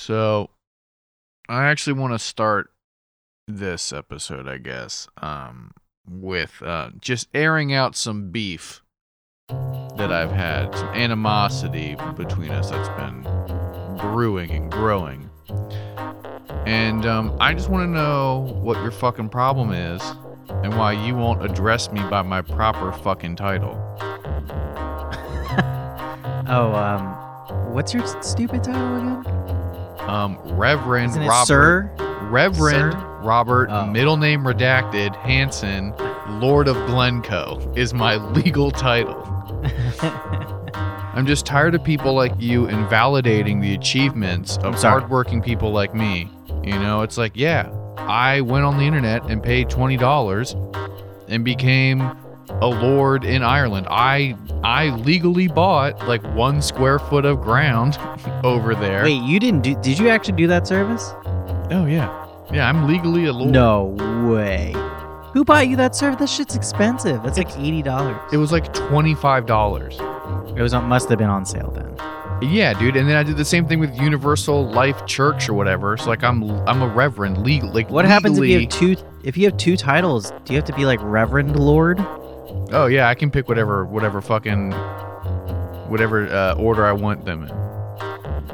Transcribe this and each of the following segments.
So, I actually want to start this episode, I guess, um, with uh, just airing out some beef that I've had, some animosity between us that's been brewing and growing. And um, I just want to know what your fucking problem is and why you won't address me by my proper fucking title. Oh, um, what's your stupid title again? Um, Reverend Isn't Robert. Sir? Reverend Sir? Robert, Oh. middle name redacted, Hanson, Lord of Glencoe is my legal title. I'm just tired of people like you invalidating the achievements of hardworking people like me. You know, it's like, yeah, I went on the internet and paid $20 and became a lord in Ireland. I I legally bought like one square foot of ground over there. Wait, you didn't do? Did you actually do that service? Oh yeah. Yeah, I'm legally a lord. No way. Who bought you that service? That shit's expensive. That's like eighty dollars. It was like twenty-five dollars. It was on, must have been on sale then. Yeah, dude. And then I did the same thing with Universal Life Church or whatever. So like I'm I'm a reverend, legal. Like What happens if you have two? If you have two titles, do you have to be like Reverend Lord? Oh yeah, I can pick whatever whatever fucking whatever uh, order I want them in.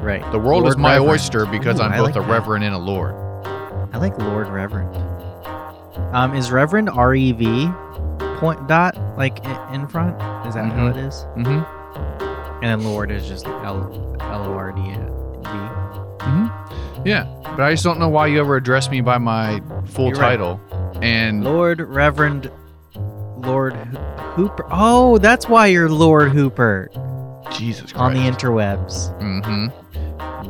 Right. The world is my Reverend. oyster because Ooh, I'm I both like a that. reverend and a lord. I like Lord Reverend. Um, is Reverend R E V point dot like i- in front? Is that how Mhm. it is? Mm-hmm. And then Lord is just L L O R D V. Mm-hmm. Yeah, but I just don't know why you ever address me by my full You're right. title. And Lord Reverend Lord Ho- Hooper. Oh, that's why you're Lord Hooper Jesus Christ. on the interwebs. mm-hmm.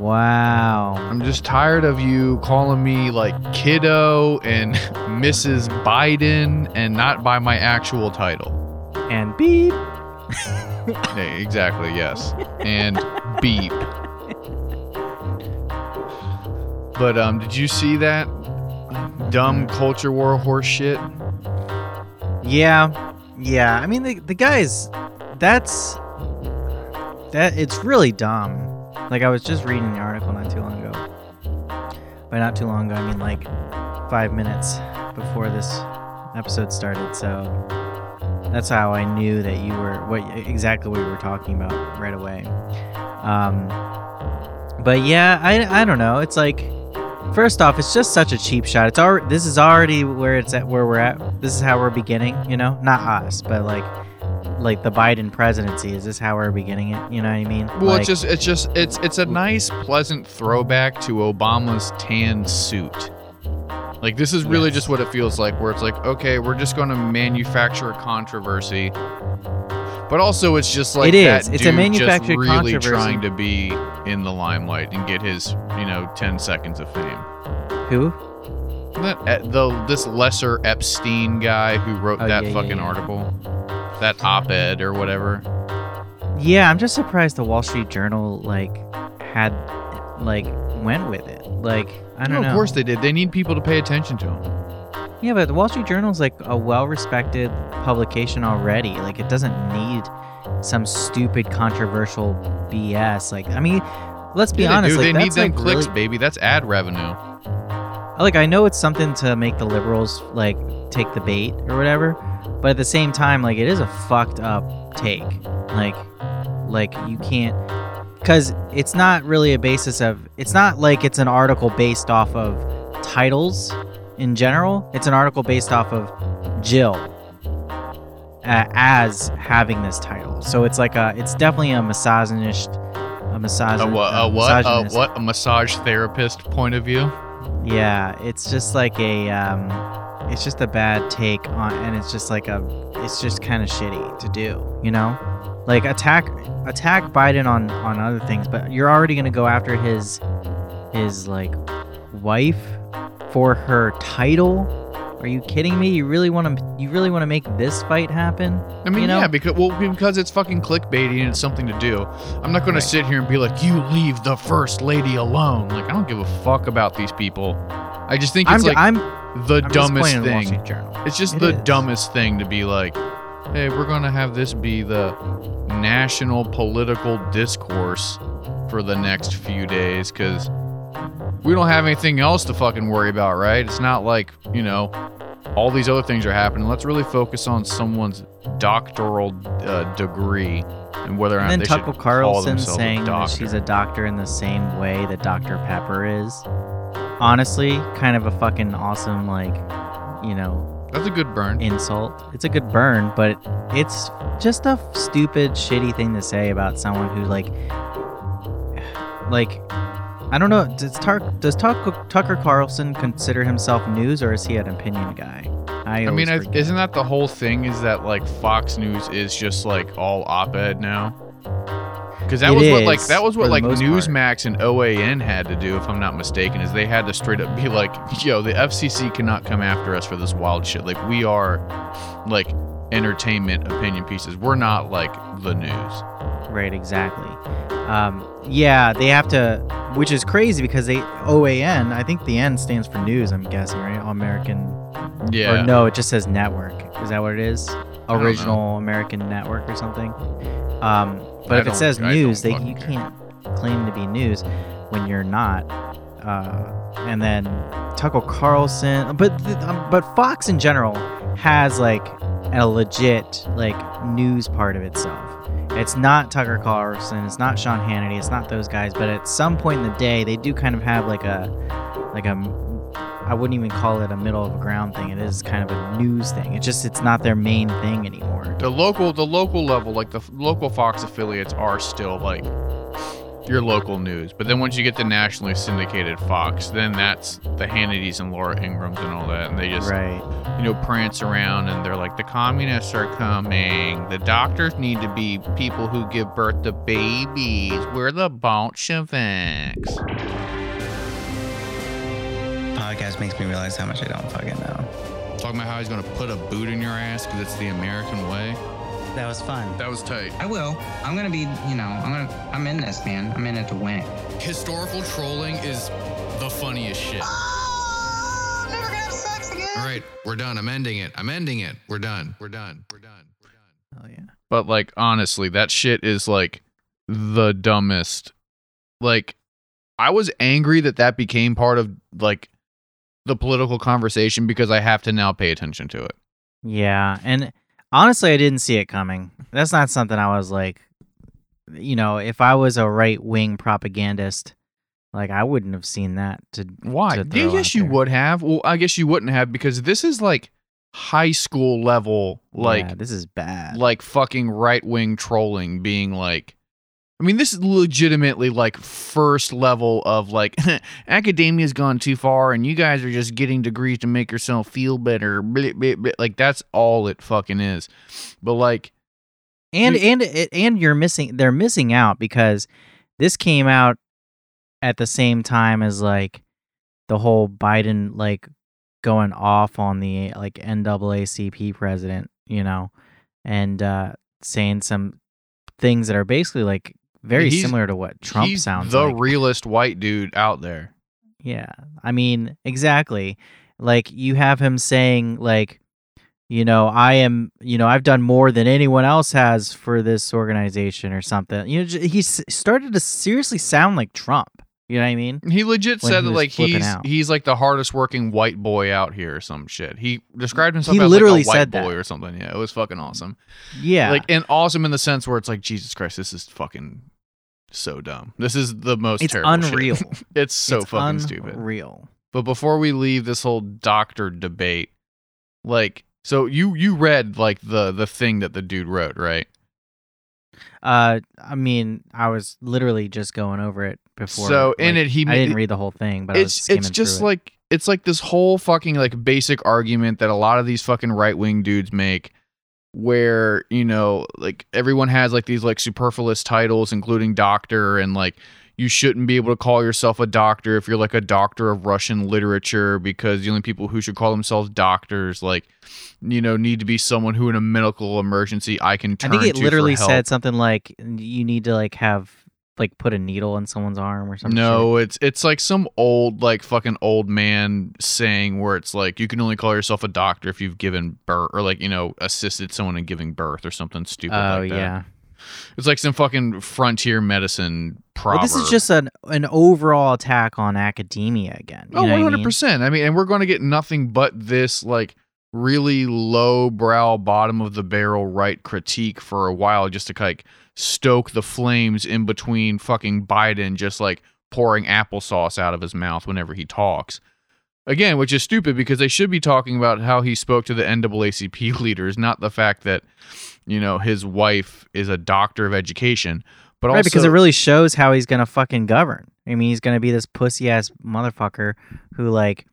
Wow. I'm just tired of you calling me like kiddo and Mrs. Biden and not by my actual title. And beep. Yeah, exactly, yes. And beep. But um did you see that dumb culture war horse shit? Yeah. Yeah. I mean, the, the guys, that's, that, it's really dumb. Like, I was just reading the article not too long ago. By not too long ago, I mean like five minutes before this episode started. So that's how I knew that you were, what exactly what you were talking about right away. Um, but yeah, I, I don't know. It's like, First off, it's just such a cheap shot. It's already this is already where it's at where we're at. This is how we're beginning, you know? Not us, but like like the Biden presidency. Is this how we're beginning it? You know what I mean? Well, like, it's just it's just it's it's a nice pleasant throwback to Obama's tan suit. Like this is really Yes. just what it feels like where it's like, okay, we're just going to manufacture a controversy. But also it's just like It is. It's a manufactured really controversy. trying to be in the limelight and get his, you know, 10 seconds of fame. who? That uh, the this lesser Epstein guy who wrote Oh, that yeah, yeah, fucking yeah. article. That op-ed or whatever. Yeah, I'm just surprised the Wall Street Journal like had like went with it. Like I don't No, know. Of course they did. They need people to pay attention to them. Yeah, but the Wall Street Journal is like a well-respected publication already. Like it doesn't need some stupid controversial BS. Like I mean, let's be Yeah, honest. do. Like, they need them like, clicks, really- baby. That's ad revenue. like I know it's something to make the liberals like take the bait or whatever, but at the same time, like it is a fucked up take. Like, like you can't, because it's not really a basis of. It's not like it's an article based off of titles in general. It's an article based off of Jill uh, as having this title. So it's like a. It's definitely a misogynist. A A, misogynist. wha- a what? A what? A massage therapist point of view? Yeah, it's just like a um it's just a bad take on and it's just like a it's just kind of shitty to do, you know? Like attack attack Biden on on other things, but you're already going to go after his his like wife for her title? Are you kidding me? You really want to you really want to make this fight happen? I mean, You know? yeah, because well, because it's fucking clickbaity and it's something to do. I'm not going Right. to sit here and be like, "You leave the first lady alone." Like, I don't give a fuck about these people. I just think I'm it's like I'm the I'm dumbest disappointed in the thing. It's just It the is. dumbest thing to be like, "Hey, we're going to have this be the national political discourse for the next few days cuz we don't have anything else to fucking worry about, right? It's not like, you know, all these other things are happening. Let's really focus on someone's doctoral uh, degree and whether or And not then they Tucker Carlson saying a that she's a doctor in the same way that Dr. Pepper is. Honestly, kind of a fucking awesome, like, you know, That's a good burn. insult. It's a good burn, but it's just a stupid, shitty thing to say about someone who like, like, I don't know. Does Tar- does Tucker, Tucker Carlson consider himself news, or is he an opinion guy? I, I mean, I, isn't that the whole thing? Is that like Fox News is just like all op-ed now? Because that was what like that was what like most part. Newsmax and OAN had to do, if I'm not mistaken, is they had to straight up be like, "Yo, the FCC cannot come after us for this wild shit. Like we are, like entertainment opinion pieces. We're not like the news." Right, exactly. Um, yeah, they have to, which is crazy because they OAN. I think the N stands for news. I'm guessing, right? American. Yeah. Or no, it just says network. Is that what it is? Original American Network or something. Um, but I if it says I news, they you care. can't claim to be news when you're not. Uh, and then Tucker Carlson, but th- um, but Fox in general has like a legit like news part of itself. It's not Tucker Carlson, it's not Sean Hannity, it's not those guys. But at some point in the day, they do kind of have like a like a I wouldn't even call it a middle of the ground thing. It is kind of a news thing. It's just it's not their main thing anymore. the local the local level like the local fox affiliates are still like your local news. But then once you get the nationally syndicated fox then that's the hannitys and laura ingrahams and all that and they just Right. you know prance around and they're like the communists are coming. The doctors need to be people who give birth to babies. We're the bolsheviks. Podcast makes me realize how much I don't fucking know. talking about how he's gonna put a boot in your ass because it's the american way That was fun. that was tight I will. I'm gonna be, you know, I'm gonna, I'm in this, man. I'm in it to win. historical trolling is the funniest shit Oh, never gonna have sex again. All right, we're done. I'm ending it. I'm ending it. We're done. We're done. We're done. We're done. Oh yeah. But like honestly, that shit is like the dumbest. Like I was angry that that became part of like the political conversation because I have to now pay attention to it. Yeah, and honestly, I didn't see it coming. That's not something I was like, you know, if I was a right wing propagandist, like I wouldn't have seen that. To Why? to Yeah, yes, you would have. Well, I guess you wouldn't have because this is like high school level, like yeah, this is bad. like fucking right wing trolling being like I mean this is legitimately like first level of like academia's gone too far and you guys are just getting degrees to make yourself feel better blah, blah, blah. like that's all it fucking is but like and and and you're missing. They're missing out because this came out at the same time as like the whole Biden like going off on the like NAACP president, you know, and uh saying some things that are basically like very He's- similar to what Trump he's sounds the like. realest white dude out there Yeah. I mean, exactly. Like you have him saying like you know, I am, you know, I've done more than anyone else has for this organization or something. You know, he started to seriously sound like Trump. You know what I mean? he legit When said he that like he's out. he's like the hardest working white boy out here or some shit he described himself He as literally like a white said boy that. or something yeah it was fucking awesome Yeah. like and awesome in the sense where it's like Jesus Christ, this is fucking so dumb. This is the most it's terrible shit. unreal. it's so it's fucking stupid. Unreal. But before we leave this whole doctor debate, like so you you read like the the thing that the dude wrote, right? Uh, I mean, I was literally just going over it before. so in it he I didn't read the whole thing, but it's it's just through it. like it's like this whole fucking like basic argument that a lot of these fucking right wing dudes make where you know like everyone has like these like superfluous titles including doctor and like you shouldn't be able to call yourself a doctor if you're like a doctor of Russian literature because the only people who should call themselves doctors like you know need to be someone who in a medical emergency I can turn I think it literally said something like you need to like have like put a needle in someone's arm or something. No, it's it's like some old like fucking old man saying where it's like you can only call yourself a doctor if you've given birth or like you know assisted someone in giving birth or something stupid Oh like that. yeah. it's like some fucking frontier medicine proverb. Well, this is just an an overall attack on academia again. You Oh, know what I one hundred percent. I mean, and we're going to get nothing but this like really low brow, bottom of the barrel right critique for a while, just to like stoke the flames in between fucking Biden, just like pouring applesauce out of his mouth whenever he talks. Again, which is stupid because they should be talking about how he spoke to the NAACP leaders, not the fact that you know his wife is a doctor of education. But right, also, because it really shows how he's gonna fucking govern. I mean, he's gonna be this pussy ass motherfucker who like,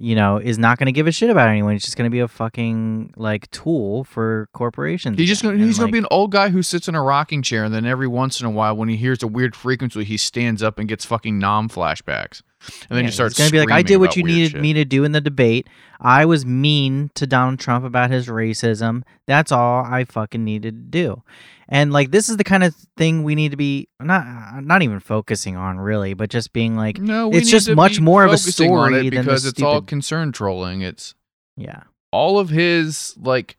you know, is not gonna give a shit about anyone. He's just gonna be a fucking like tool for corporations. He's just gonna, he's And, gonna be an old guy who sits in a rocking chair and then every once in a while when he hears a weird frequency he stands up and gets fucking 'Nam flashbacks. And then yeah, just starts he's gonna be like, I did what you needed shit." me to do in the debate. I was mean to Donald Trump about his racism. That's all I fucking needed to do. And like this is the kind of thing we need to be not not even focusing on really, but just being like, No, it's just much more of a story it because it's all concern trolling. It's yeah. all of his like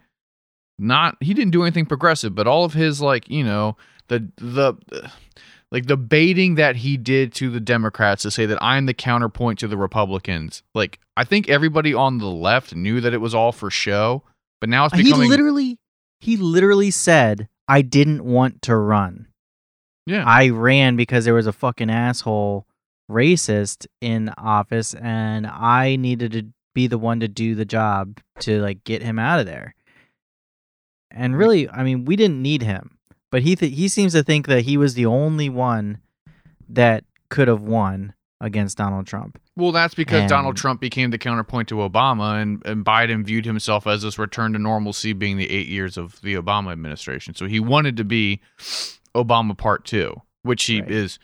not he didn't do anything progressive, but all of his like, you know, the the like the baiting that he did to the Democrats to say that I'm the counterpoint to the Republicans. Like I think everybody on the left knew that it was all for show, but now it's He literally he literally said, I didn't want to run. yeah. I ran because there was a fucking asshole racist in office and I needed to be the one to do the job to like get him out of there. And really, I mean, we didn't need him, but he th- he seems to think that he was the only one that could have won against Donald Trump. Well, that's because Donald Trump became the counterpoint to Obama, and, and Biden viewed himself as this return to normalcy, being the eight years of the Obama administration. So he wanted to be Obama Part Two, which he Right. is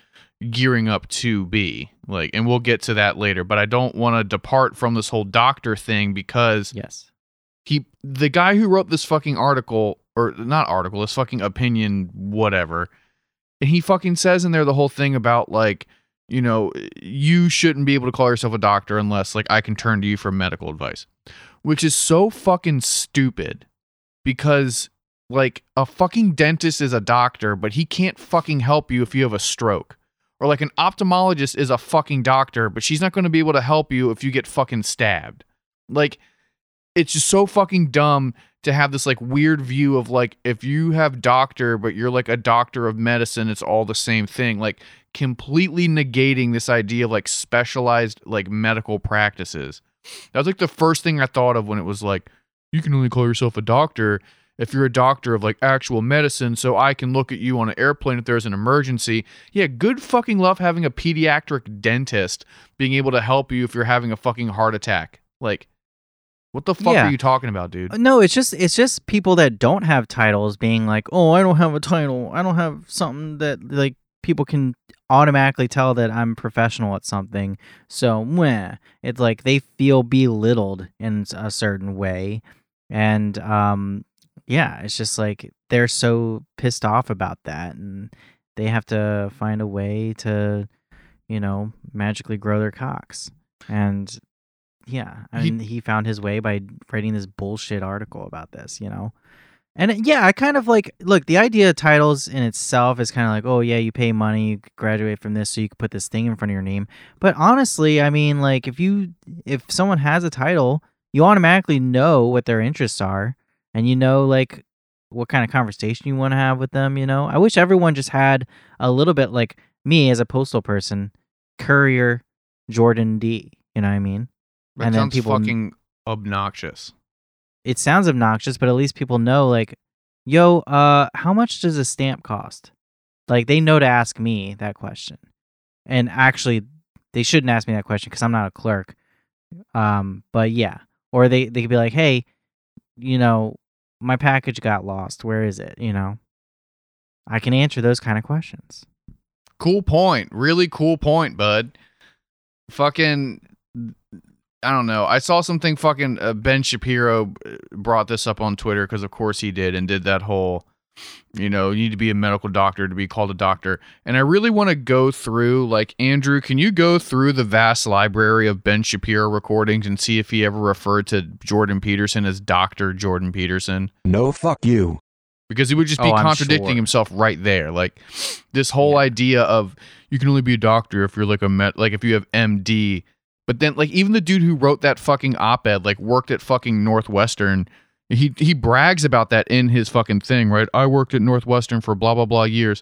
gearing up to be. Like, and we'll get to that later. But I don't want to depart from this whole doctor thing because Yes. he, the guy who wrote this fucking article, or not article, this fucking opinion, whatever, and he fucking says in there the whole thing about like you know you shouldn't be able to call yourself a doctor unless like i can turn to you for medical advice which is so fucking stupid because like a fucking dentist is a doctor but he can't fucking help you if you have a stroke. Or like an ophthalmologist is a fucking doctor but she's not going to be able to help you if you get fucking stabbed. Like it's just so fucking dumb to have this like weird view of like if you have doctor but you're like a doctor of medicine it's all the same thing. Like completely negating this idea of like specialized like medical practices. That was like the first thing i thought of when it was like you can only call yourself a doctor if you're a doctor of like actual medicine so i can look at you on an airplane if there's an emergency. Yeah good fucking love having a pediatric dentist being able to help you if you're having a fucking heart attack. Like what the fuck Yeah. are you talking about dude No, it's just it's just people that don't have titles being like, "Oh, I don't have a title. I don't have something that like people can automatically tell that I'm professional at something." So, meh. It's like they feel belittled in a certain way. And um yeah, it's just like they're so pissed off about that and they have to find a way to you know, magically grow their cocks. And yeah, I He- mean, he found his way by writing this bullshit article about this, you know? And uh, yeah, I kind of like look, the idea of titles in itself is kind of like, oh, yeah, you pay money, you graduate from this so you can put this thing in front of your name. But honestly, I mean, like, if you, if someone has a title, you automatically know what their interests are and you know, like, what kind of conversation you want to have with them, you know? I wish everyone just had a little bit like me as a postal person, Courier Jordan D. You know what I mean? That and then people- fucking obnoxious It sounds obnoxious, but at least people know, like, yo, uh, how much does a stamp cost? Like, they know to ask me that question. And actually, they shouldn't ask me that question because I'm not a clerk. Um, but yeah. Or they, they could be like, hey, you know, my package got lost. Where is it? You know? I can answer those kind of questions. Cool point. Really cool point, bud. Fucking I don't know. I saw something fucking uh, Ben Shapiro uh, brought this up on Twitter because of course he did and did that whole you know, you need to be a medical doctor to be called a doctor. And I really want to go through like Andrew, can you go through the vast library of Ben Shapiro recordings and see if he ever referred to Jordan Peterson as Dr. Jordan Peterson? No fuck you. because he would just be Oh, contradicting sure. himself right there. Like this whole Yeah. idea of you can only be a doctor if you're like a met, like if you have MD. But then, like even the dude who wrote that fucking op-ed, like worked at fucking Northwestern. He he brags about that in his fucking thing, right? I worked at Northwestern for blah blah blah years.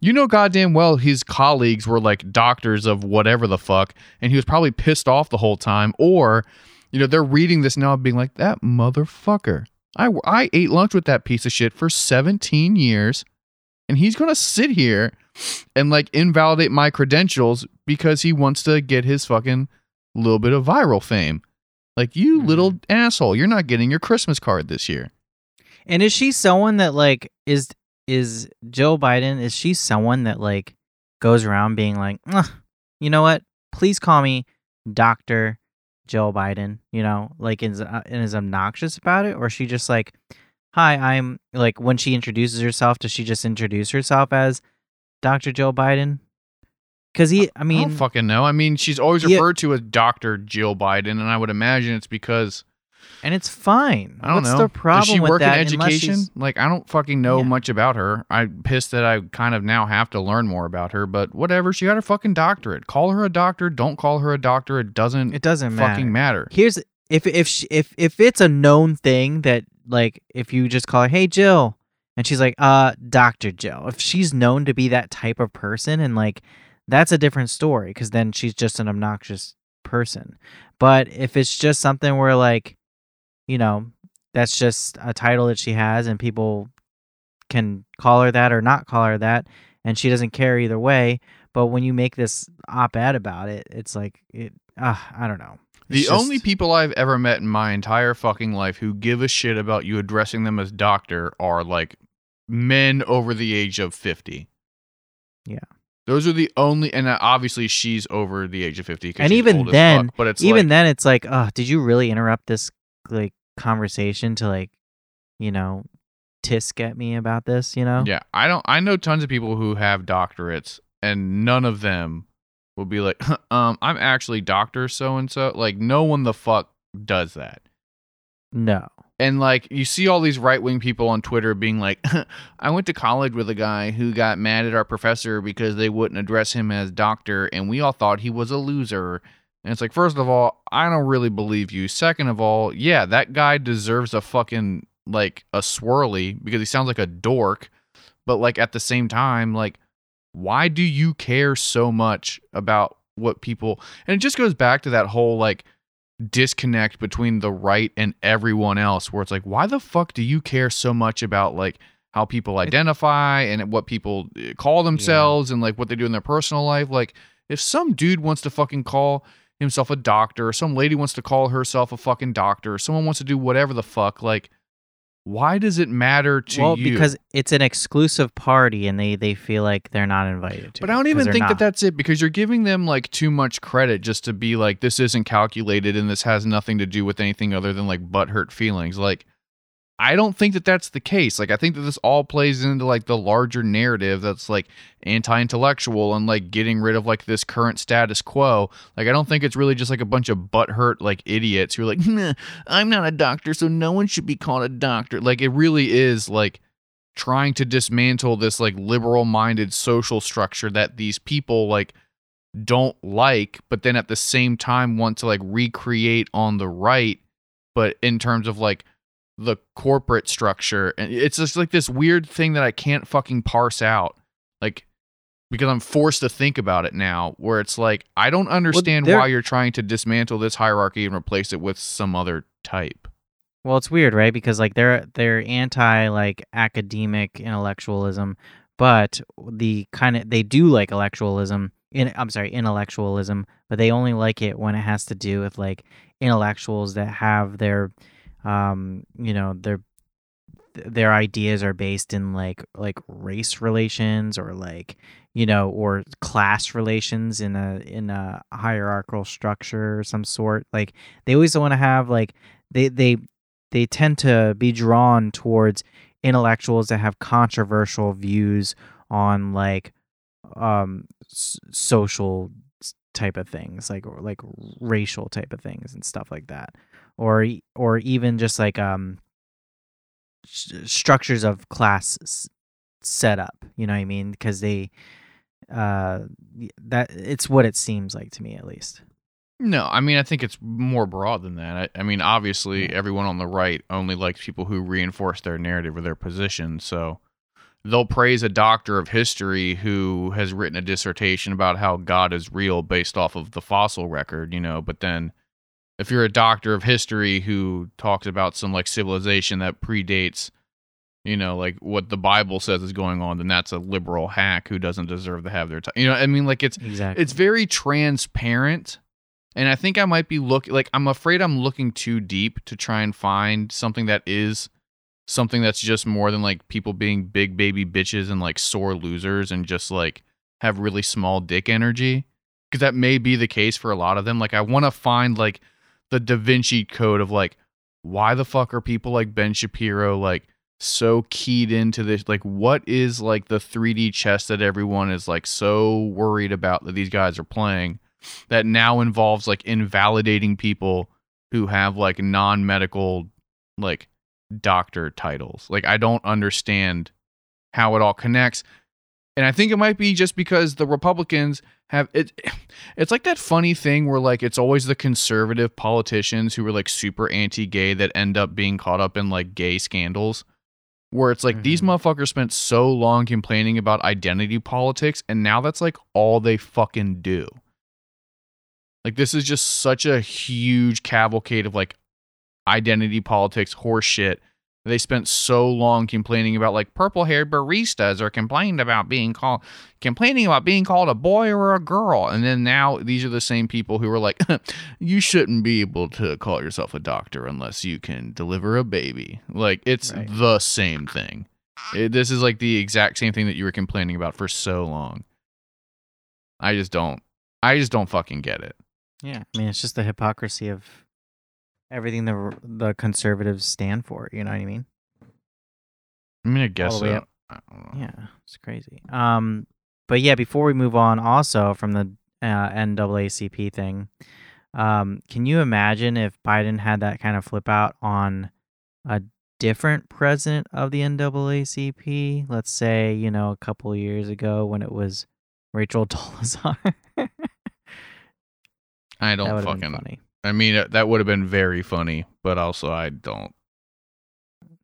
You know goddamn well his colleagues were like doctors of whatever the fuck, and he was probably pissed off the whole time. Or, you know, they're reading this now, being like, that motherfucker. I I ate lunch with that piece of shit for 17 years, and he's gonna sit here and like invalidate my credentials because he wants to get his fucking little bit of viral fame. Like you Mhm. little asshole, you're not getting your Christmas card this year. And is she someone that like is is Joe Biden? Is she someone that like goes around being like, you know what? Please call me Doctor Joe Biden. You know, like is uh, and is obnoxious about it, or is she just like, hi, I'm like when she introduces herself, does she just introduce herself as Doctor Joe Biden? Because he, I I mean, don't fucking know. I mean, she's always Yeah. referred to as Doctor Jill Biden, and I would imagine it's because and it's fine. I don't What's know. the problem Does she with work that? in education? Like, I don't fucking know Yeah. much about her. I'm pissed that I kind of now have to learn more about her. But whatever, she got her fucking doctorate. Call her a doctor. Don't call her a doctor. It doesn't It doesn't matter. fucking matter. here's if if sh if if it's a known thing that like if you just call her hey jill and she's like uh dr jill if she's known to be that type of person and like that's a different story because then she's just an obnoxious person but if it's just something where like you know that's just a title that she has and people can call her that or not call her that and she doesn't care either way but when you make this op-ed about it it's like it uh, i don't know The It's only people I've ever met in my entire fucking life who give a shit about you addressing them as doctor are like men over the age of 50. Yeah. Those are the only, and uh, obviously she's over the age of fifty. And she's even then- fuck, but it's even like, then it's like oh did you really interrupt this like conversation to like you know tisk at me about this you know Yeah, I don't. I know tons of people who have doctorates, and none of them will be like, um, I'm actually doctor so and so. Like, no one the fuck does that. no And like, you see all these right wing people on Twitter being like, I went to college with a guy who got mad at our professor because they wouldn't address him as doctor, and we all thought he was a loser. And it's like, first of all, I don't really believe you. Second of all, yeah, that guy deserves a fucking like a swirly because he sounds like a dork. But like at the same time, like, why do you care so much about what people and it just goes back to that whole like disconnect between the right and everyone else where it's like why the fuck do you care so much about like how people identify and what people uh, call themselves and like what they do in their personal life? Like if some dude wants to fucking call himself a doctor or some lady wants to call herself a fucking doctor or someone wants to do whatever the fuck like why does it matter to you? well you because it's an exclusive party and they they feel like they're not invited to But I don't even think that that's it because you're giving them like too much credit just to be like this isn't calculated and this has nothing to do with anything other than like butthurt feelings. Like I don't think that that's the case. Like I think that this all plays into like the larger narrative that's like anti-intellectual and like getting rid of like this current status quo. Like I don't think it's really just like a bunch of butthurt like idiots who are like, I'm not a doctor, so no one should be called a doctor. Like it really is like trying to dismantle this like liberal minded social structure that these people like don't like but then at the same time want to like recreate on the right but in terms of like the corporate structure and it's just like this weird thing that I can't fucking parse out like because I'm forced to think about it now where it's like I don't understand there- why you're trying to dismantle this hierarchy and replace it with some other type Well, it's weird, right? Because like they're they're anti like academic intellectualism, but the kind of they do like intellectualism. In I'm sorry, intellectualism, but they only like it when it has to do with like intellectuals that have their, um, you know, their their ideas are based in like like race relations or like you know or class relations in a in a hierarchical structure or some sort. Like they always want to have like they they they tend to be drawn towards intellectuals that have controversial views on like um s- social type of things like or like racial type of things and stuff like that or or even just like um s- structures of class s- set up. You know what I mean? Because they uh that it's what it seems like to me at least. No, I mean I think it's more broad than that. I, I mean, obviously, Yeah. everyone on the right only likes people who reinforce their narrative or their position. So they'll praise a doctor of history who has written a dissertation about how God is real based off of the fossil record, you know. But then, if you're a doctor of history who talks about some like civilization that predates, you know, like what the Bible says is going on, then that's a liberal hack who doesn't deserve to have their time. You know, I mean, like it's Exactly. it's very transparent and i think i might be looking like i'm afraid i'm looking too deep to try and find something that is something that's just more than like people being big baby bitches and like sore losers and just like have really small dick energy because that may be the case for a lot of them like i want to find like the da vinci code of like why the fuck are people like ben shapiro like so keyed into this? Like what is like the 3d chess that everyone is like so worried about that these guys are playing that now involves like invalidating people who have like non-medical like doctor titles? Like i don't understand how it all connects and i think it might be just because the republicans have it it's like that funny thing where like it's always the conservative politicians who are like super anti-gay that end up being caught up in like gay scandals where it's like these Mhm. motherfuckers spent so long complaining about identity politics and now that's like all they fucking do like this is just such a huge cavalcade of like identity politics horse shit they spent so long complaining about like purple haired baristas or complained about being called complaining about being called a boy or a girl. And then now these are the same people who are like you shouldn't be able to call yourself a doctor unless you can deliver a baby. Like it's Right. the same thing. It- this is like the exact same thing that you were complaining about for so long. I just don't i just don't fucking get it. Yeah, I mean it's just the hypocrisy of everything the the conservatives stand for. You know what I mean? i mean i guess so. up. I don't know. Yeah, it's crazy. Um, but yeah, before we move on, also from the uh, NAACP thing, um, can you imagine if Biden had that kind of flip out on a different president of the NAACP? Let's say you know a couple years ago when it was Rachel Dolezal. i don't would have been fucking funny. I mean uh, that would have been very funny but also i don't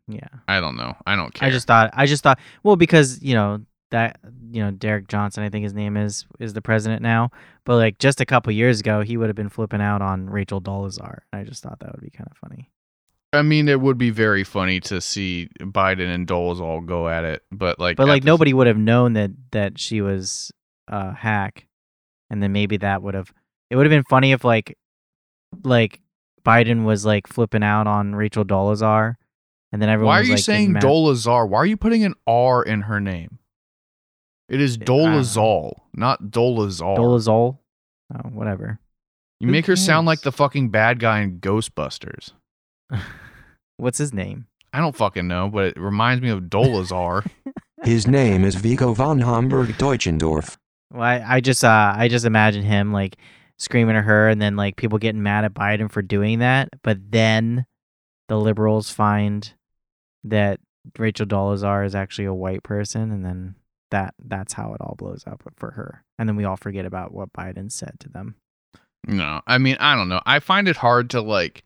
Yeah. i don't know i don't care I just thought I just thought well because you know that you know Derek Johnson I think his name is is the president now but like just a couple years ago he would have been flipping out on Rachel Dolezal I just thought that would be kind of funny. I mean, it would be very funny to see Biden and Dolezal go at it, but like, But like nobody would have known that that she was a hack and then maybe that would have it would have been funny if like like Biden was like flipping out on Rachel Dolezal and then everyone Why are was, you like, saying mad. Dolazar? Why are you putting an R in her name? It is I don't know. Dolazal, Dolazar. Dolezal? Oh, whatever. you Who make her sound like the fucking bad guy in Ghostbusters. What's his name? I don't fucking know, but it reminds me of Dolazar. His name is Vigo von Homburg Deutschendorf. Well, I, I just uh I just imagine him like screaming at her and then like people getting mad at Biden for doing that, but then the liberals find that Rachel Dolezal is actually a white person and then that that's how it all blows up for her. And then we all forget about what Biden said to them. no, I mean, I don't know. I find it hard to like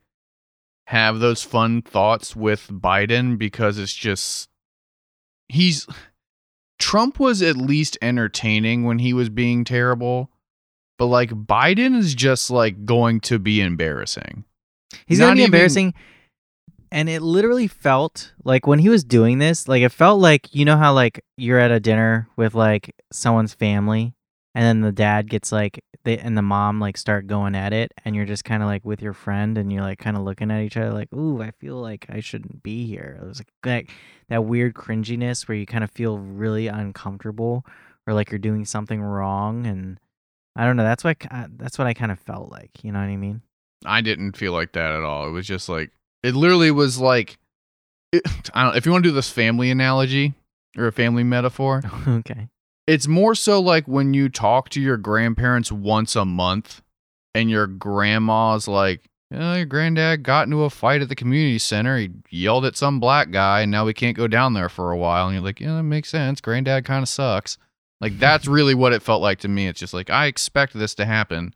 have those fun thoughts with Biden because it's just he's Trump was at least entertaining when he was being terrible, but like Biden is just like going to be embarrassing. He's Not gonna be even- embarrassing. And it literally felt like when he was doing this, like it felt like you know how like you're at a dinner with like someone's family, and then the dad gets like they and the mom like start going at it, and you're just kind of like with your friend, and you're like kind of looking at each other like, ooh, I feel like I shouldn't be here. It was like that that weird cringiness where you kind of feel really uncomfortable, or like you're doing something wrong, and I don't know. That's what I- that's what I kind of felt like. You know what I mean? I didn't feel like that at all. It was just like it literally was like it, I don't if you want to do this family analogy or a family metaphor, okay. it's more so like when you talk to your grandparents once a month and your grandma's like "Oh, your granddad got into a fight at the community center. He yelled at some black guy, and now we can't go down there for a while." And you're like, "Yeah, that makes sense. Granddad kind of sucks." Like that's really what it felt like to me. It's just like I expect this to happen.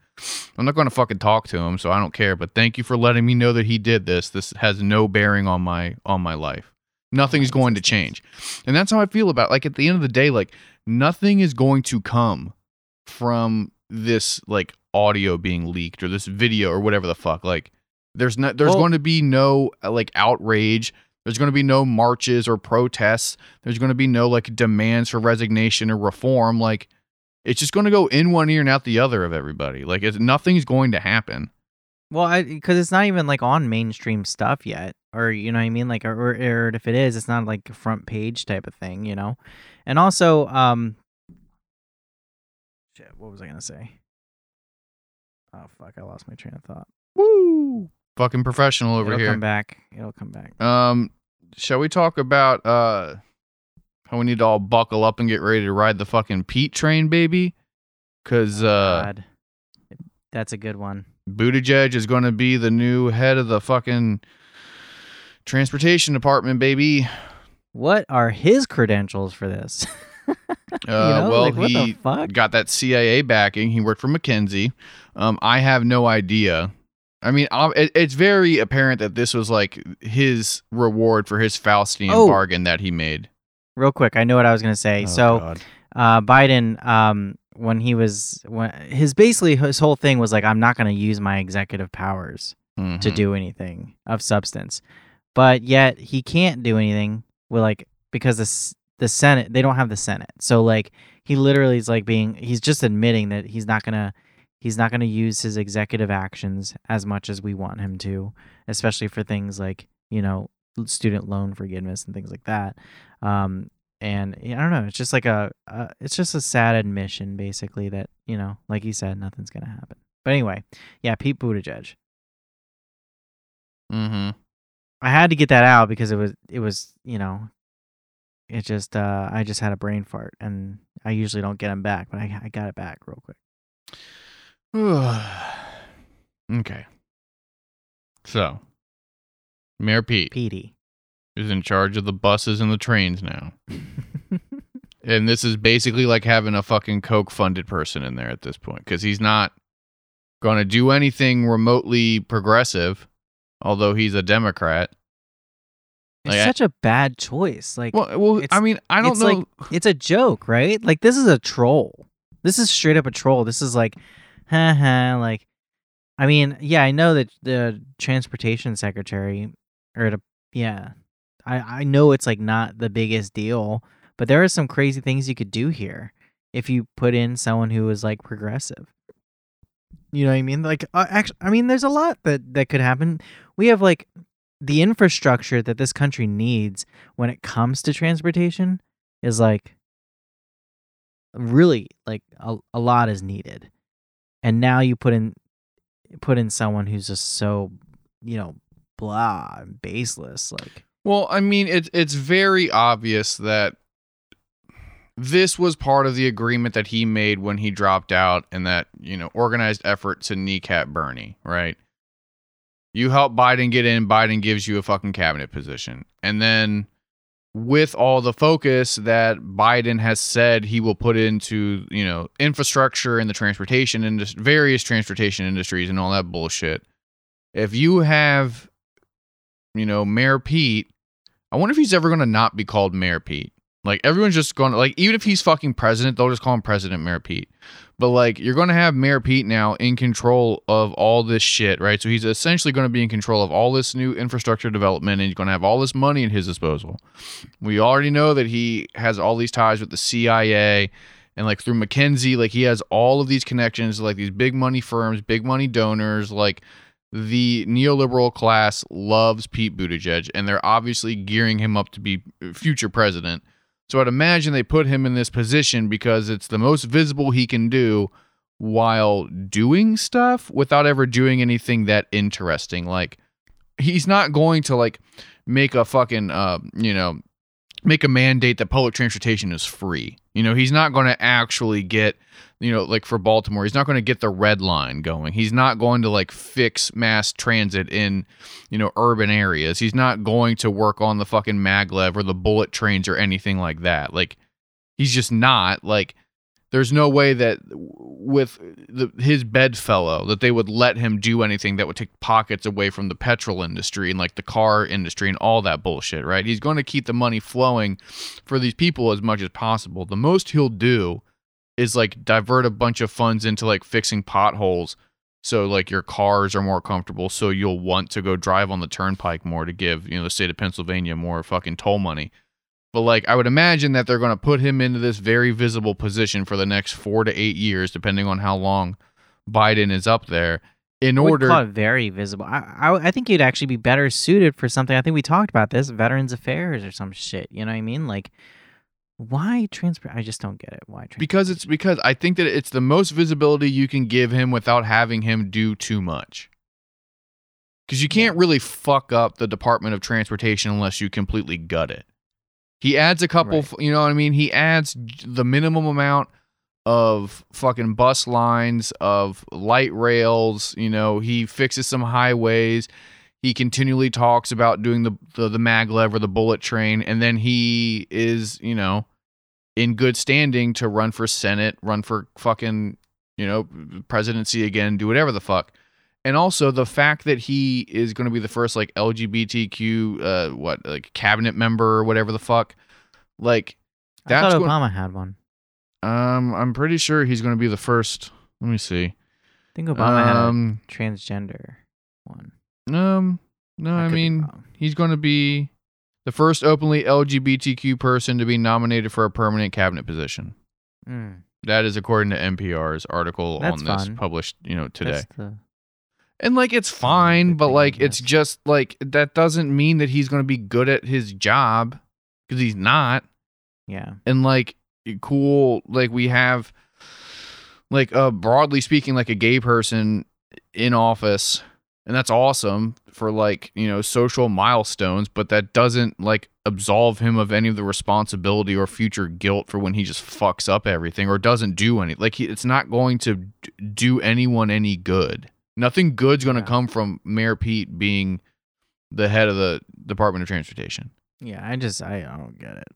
I'm not going to fucking talk to him, so I don't care. But thank you for letting me know that he did this. This has no bearing on my on my life. Nothing's going to change, and that's how I feel about. Like at the end of the day, like nothing is going to come from this like audio being leaked or this video or whatever the fuck. Like there's not there's Well- going to be no like outrage. There's going to be no marches or protests. There's going to be no like demands for resignation or reform. Like it's just going to go in one ear and out the other of everybody. Like it's, nothing's going to happen. Well, I because it's not even like on mainstream stuff yet, or you know what I mean, like, or, or, if it is, it's not like a front page type of thing, you know. And also, um, shit, what was I gonna say? Oh fuck, I lost my train of thought. Woo! Fucking professional over It'll here. come back. It'll come back. Um, shall we talk about uh how we need to all buckle up and get ready to ride the fucking Pete train, baby? Cause uh God. That's a good one. Buttigieg is going to be the new head of the fucking transportation department, baby. What are his credentials for this? Uh, you know, well, like, he got that CIA backing. He worked for McKinsey. Um, I have no idea. I mean, um, it, it's very apparent that this was like his reward for his Faustian Oh. bargain that he made. Real quick, I know what I was gonna say. Oh, so, uh, Biden, um, when he was when his basically his whole thing was like, I'm not gonna use my executive powers to Mhm. do anything of substance, but yet he can't do anything with like because the the Senate they don't have the Senate, so like he literally is like being he's just admitting that he's not gonna he's not gonna use his executive actions as much as we want him to, especially for things like you know student loan forgiveness and things like that. Um, and I don't know, it's just like a, uh, it's just a sad admission basically that you know, like he said, nothing's gonna happen. But anyway, yeah, Pete Buttigieg. Mm-hmm. I had to get that out because it was it was you know it just uh I just had a brain fart and I usually don't get them back but I I got it back real quick. okay. So, Mayor Pete Petey. is in charge of the buses and the trains now. And this is basically like having a fucking Koch funded person in there at this point because he's not going to do anything remotely progressive, although he's a Democrat. it's Like, such a bad choice. Like Well, well, I mean, I don't it's know. like it's a joke, right? Like this is a troll. This is straight up a troll. This is like, like, I mean, yeah, I know that the transportation secretary, or the yeah, I I know it's like not the biggest deal, but there are some crazy things you could do here if you put in someone who is like progressive. You know what I mean? Like, uh, actually, I mean, there's a lot that that could happen. We have like the infrastructure that this country needs when it comes to transportation is like really like a, a lot is needed and now you put in put in someone who's just so you know blah and baseless like Well, I mean, it's it's very obvious that this was part of the agreement that he made when he dropped out and that, you know, organized effort to kneecap Bernie, right? You help Biden get in, Biden gives you a fucking cabinet position. And then with all the focus that Biden has said he will put into, you know, infrastructure and the transportation industry, various transportation industries and all that bullshit. If you have, you know, Mayor Pete I wonder if he's ever going to not be called Mayor Pete. Like everyone's just going to like even if he's fucking president, they'll just call him President Mayor Pete. But like you're going to have Mayor Pete now in control of all this shit, right? So he's essentially going to be in control of all this new infrastructure development and he's going to have all this money at his disposal. We already know that he has all these ties with the CIA and like through McKinsey, like he has all of these connections like these big money firms, big money donors, like the neoliberal class loves Pete Buttigieg, and they're obviously gearing him up to be future president. So I'd imagine they put him in this position because it's the most visible he can do while doing stuff without ever doing anything that interesting. Like he's not going to like make a fucking uh, you know, make a mandate that public transportation is free. You know, he's not going to actually get you know, like for Baltimore, he's not going to get the red line going. He's not going to like fix mass transit in, you know, urban areas. He's not going to work on the fucking maglev or the bullet trains or anything like that. Like he's just not like there's no way that with the, his bedfellow that they would let him do anything that would take pockets away from the petrol industry and like the car industry and all that bullshit, right? He's going to keep the money flowing for these people as much as possible. The most he'll do is like divert a bunch of funds into like fixing potholes so like your cars are more comfortable so you'll want to go drive on the turnpike more to give, you know, the state of Pennsylvania more fucking toll money. But like I would imagine that they're going to put him into this very visible position for the next 4 to 8 years depending on how long Biden is up there in I order call it very visible. I, I I think he'd actually be better suited for something. I think we talked about this, Veterans Affairs or some shit. You know what I mean? Like, why transfer? I just don't get it. Why because it's because I think that it's the most visibility you can give him without having him do too much. Because you can't really fuck up the Department of Transportation unless you completely gut it. He adds a couple, Right. you know what I mean? He adds the minimum amount of fucking bus lines, of light rails. You know, he fixes some highways. He continually talks about doing the, the the maglev or the bullet train, and then he is, you know, in good standing to run for Senate, run for fucking, you know, presidency again, do whatever the fuck. And also the fact that he is going to be the first like LGBTQ, uh, what like cabinet member or whatever the fuck, like I that's thought going- Obama had one. um, I'm pretty sure he's going to be the first. Let me see. I think Obama had a um, transgender one. um, no, I, mean he's going to be the first openly LGBTQ person to be nominated for a permanent cabinet position. Mm, That is according to NPR's article That's on this fun. published, you know, today. the- And like it's fine, but thing, like it's just like that doesn't mean that he's going to be good at his job because he's not. yeah. And like cool, like we have like uh broadly speaking, like a gay person in office, and that's awesome for like you know social milestones. But that doesn't like absolve him of any of the responsibility or future guilt for when he just fucks up everything or doesn't do any. Like he, it's not going to do anyone any good. Nothing good's going to Yeah. come from Mayor Pete being the head of the Department of Transportation. Yeah, I just I, don't get it.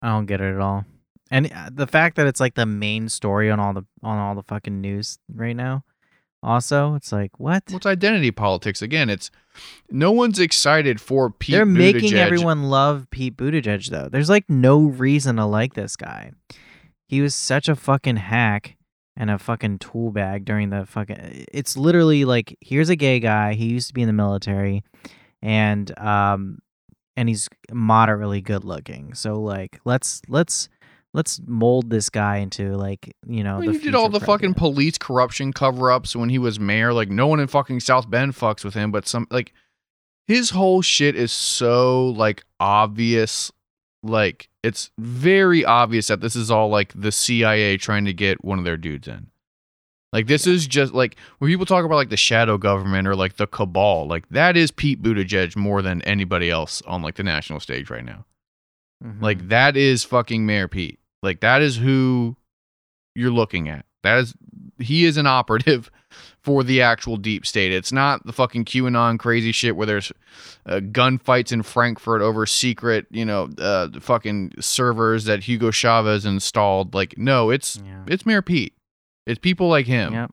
I don't get it at all. And uh, the fact that it's like the main story on all the on all the fucking news right now. Also, it's like what? It's identity politics again. It's no one's excited for Pete. They're making everyone love Pete Buttigieg though. There's like no reason to like this guy. He was such a fucking hack and a fucking tool bag during the fucking it's literally like here's a gay guy, he used to be in the military and um and he's moderately good looking. So like let's let's let's mold this guy into like, you know, I mean, the he did all the fucking police corruption cover-ups when he was mayor. Like no one in fucking South Bend fucks with him, but some like his whole shit is so like obvious. Like it's very obvious that this is all like the CIA trying to get one of their dudes in. Like this is just like when people talk about like the shadow government or like the cabal, like that is Pete Buttigieg more than anybody else on like the national stage right now. Mhm. Like that is fucking Mayor Pete. Like that is who you're looking at. That is he is an operative for the actual deep state. It's not the fucking QAnon crazy shit where there's uh, gunfights in Frankfurt over secret, you know, uh, fucking servers that Hugo Chavez installed. Like no, it's yeah. it's Mayor Pete. It's people like him. Yep.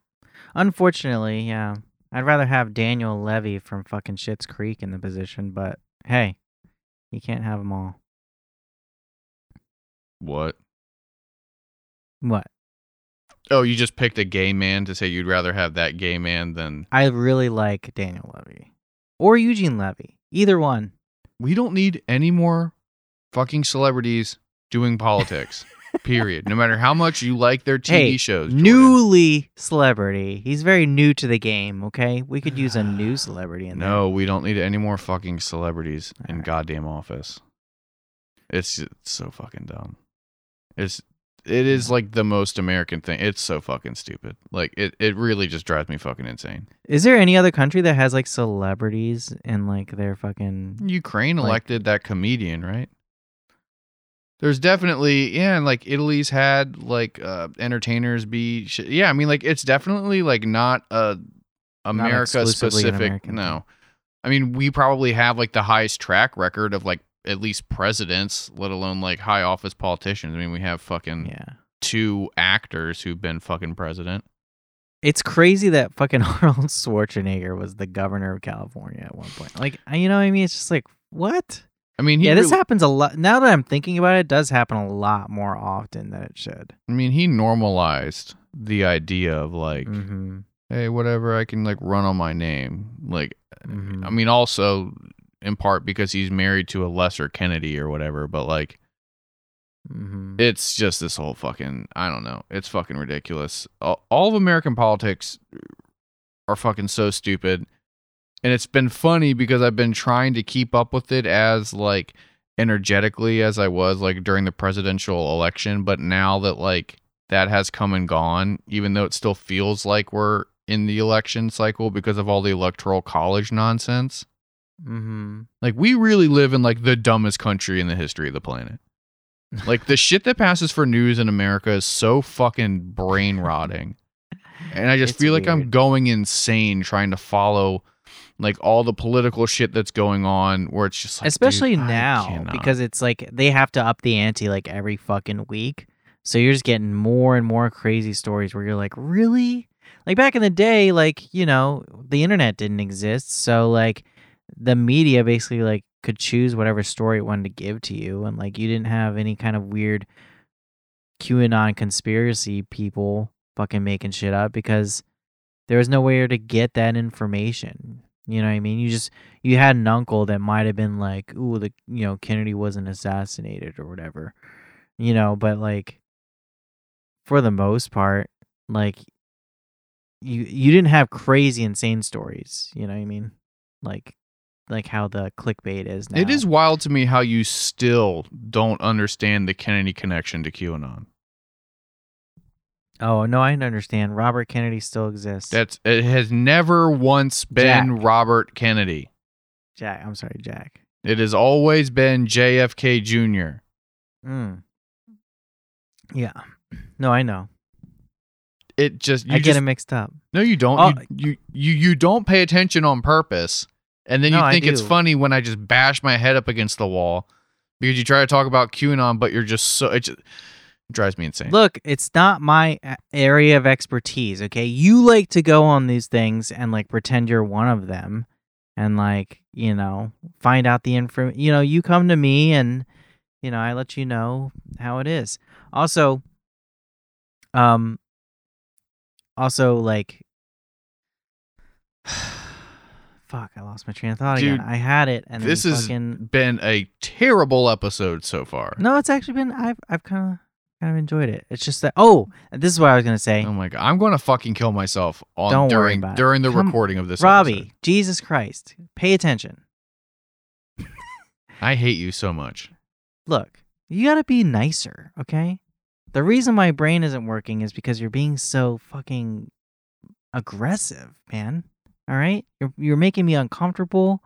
Unfortunately, yeah. I'd rather have Daniel Levy from fucking Schitt's Creek in the position, but hey, you can't have them all. What? What? Oh, you just picked a gay man to say you'd rather have that gay man than I really like Daniel Levy or Eugene Levy. Either one. we don't need any more fucking celebrities doing politics. period. No matter how much you like their TV Hey, shows. Jordan. Newly celebrity. He's very new to the game, okay? We could use a new celebrity in there. No, we don't need any more fucking celebrities in Alright. goddamn office. It's, it's so fucking dumb. It's it is like the most American thing. It's so fucking stupid. Like it, it really just drives me fucking insane. Is there any other country that has like celebrities and like their fucking Ukraine Like- elected that comedian, right? there's definitely yeah, and like Italy's had like uh entertainers be sh- yeah, I mean like it's definitely like not a America an specific. No, I mean we probably have like the highest track record of like at least presidents, let alone like high office politicians. I mean we have fucking Yeah. two actors who've been fucking president. It's crazy that fucking Arnold Schwarzenegger was the governor of California at one point. Like, you know what I mean? It's just like, what? I mean he yeah, this really- happens a lot. Now that I'm thinking about it, it does happen a lot more often than it should. I mean he normalized the idea of like Mm-hmm. hey whatever I can like run on my name like Mhm. I mean, also in part because he's married to a lesser Kennedy or whatever, but like Mm-hmm. it's just this whole fucking I don't know. It's fucking ridiculous. All, all of American politics are fucking so stupid. And it's been funny because I've been trying to keep up with it as like energetically as I was like during the presidential election, but now that like that has come and gone, even though it still feels like we're in the election cycle because of all the electoral college nonsense. Mm-hmm. Like we really live in like the dumbest country in the history of the planet. Like the shit that passes for news in America is so fucking brain rotting. And I just It's feel like I'm going insane trying to follow like all the political shit that's going on where it's just like Especially now because it's like they have to up the ante like every fucking week. So you're just getting more and more crazy stories where you're like, really? Like back in the day, like, you know, the internet didn't exist. So like the media basically like could choose whatever story it wanted to give to you. And like you didn't have any kind of weird QAnon conspiracy people fucking making shit up because there was nowhere to get that information. You know what I mean? You just you had an uncle that might have been like, "Ooh, the you know Kennedy wasn't assassinated or whatever," you know. But like, for the most part, like you you didn't have crazy insane stories. You know what I mean? Like like how the clickbait is now. It is wild to me how you still don't understand the Kennedy connection to QAnon. Oh no, I understand. Robert Kennedy still exists. That's it has never once been Jack. Robert Kennedy. Jack. I'm sorry, Jack. It has always been JFK Jr. Mm. Yeah. No, I know. It just you I get just, it mixed up. No, you don't. Oh. you, you you you don't pay attention on purpose, and then No, you think it's funny when I just bash my head up against the wall because you try to talk about QAnon, but you're just so it, just, it drives me insane. Look, it's not my area of expertise, okay? You like to go on these things and like pretend you're one of them and like, you know, find out the info. You know, you come to me and you know, I let you know how it is. Also um also like fuck, I lost my train of thought Dude, again. I had it and this has fucking been a terrible episode so far. No, it's actually been I've I've kind of kind of enjoyed it. It's just that oh, this is what I was going to say. Oh my god, I'm going to fucking kill myself on Don't worry during about during the Come- recording of this. Robbie, episode. Jesus Christ, pay attention. I hate you so much. Look, you got to be nicer, okay? The reason my brain isn't working is because you're being so fucking aggressive, man. All right? You're you're making me uncomfortable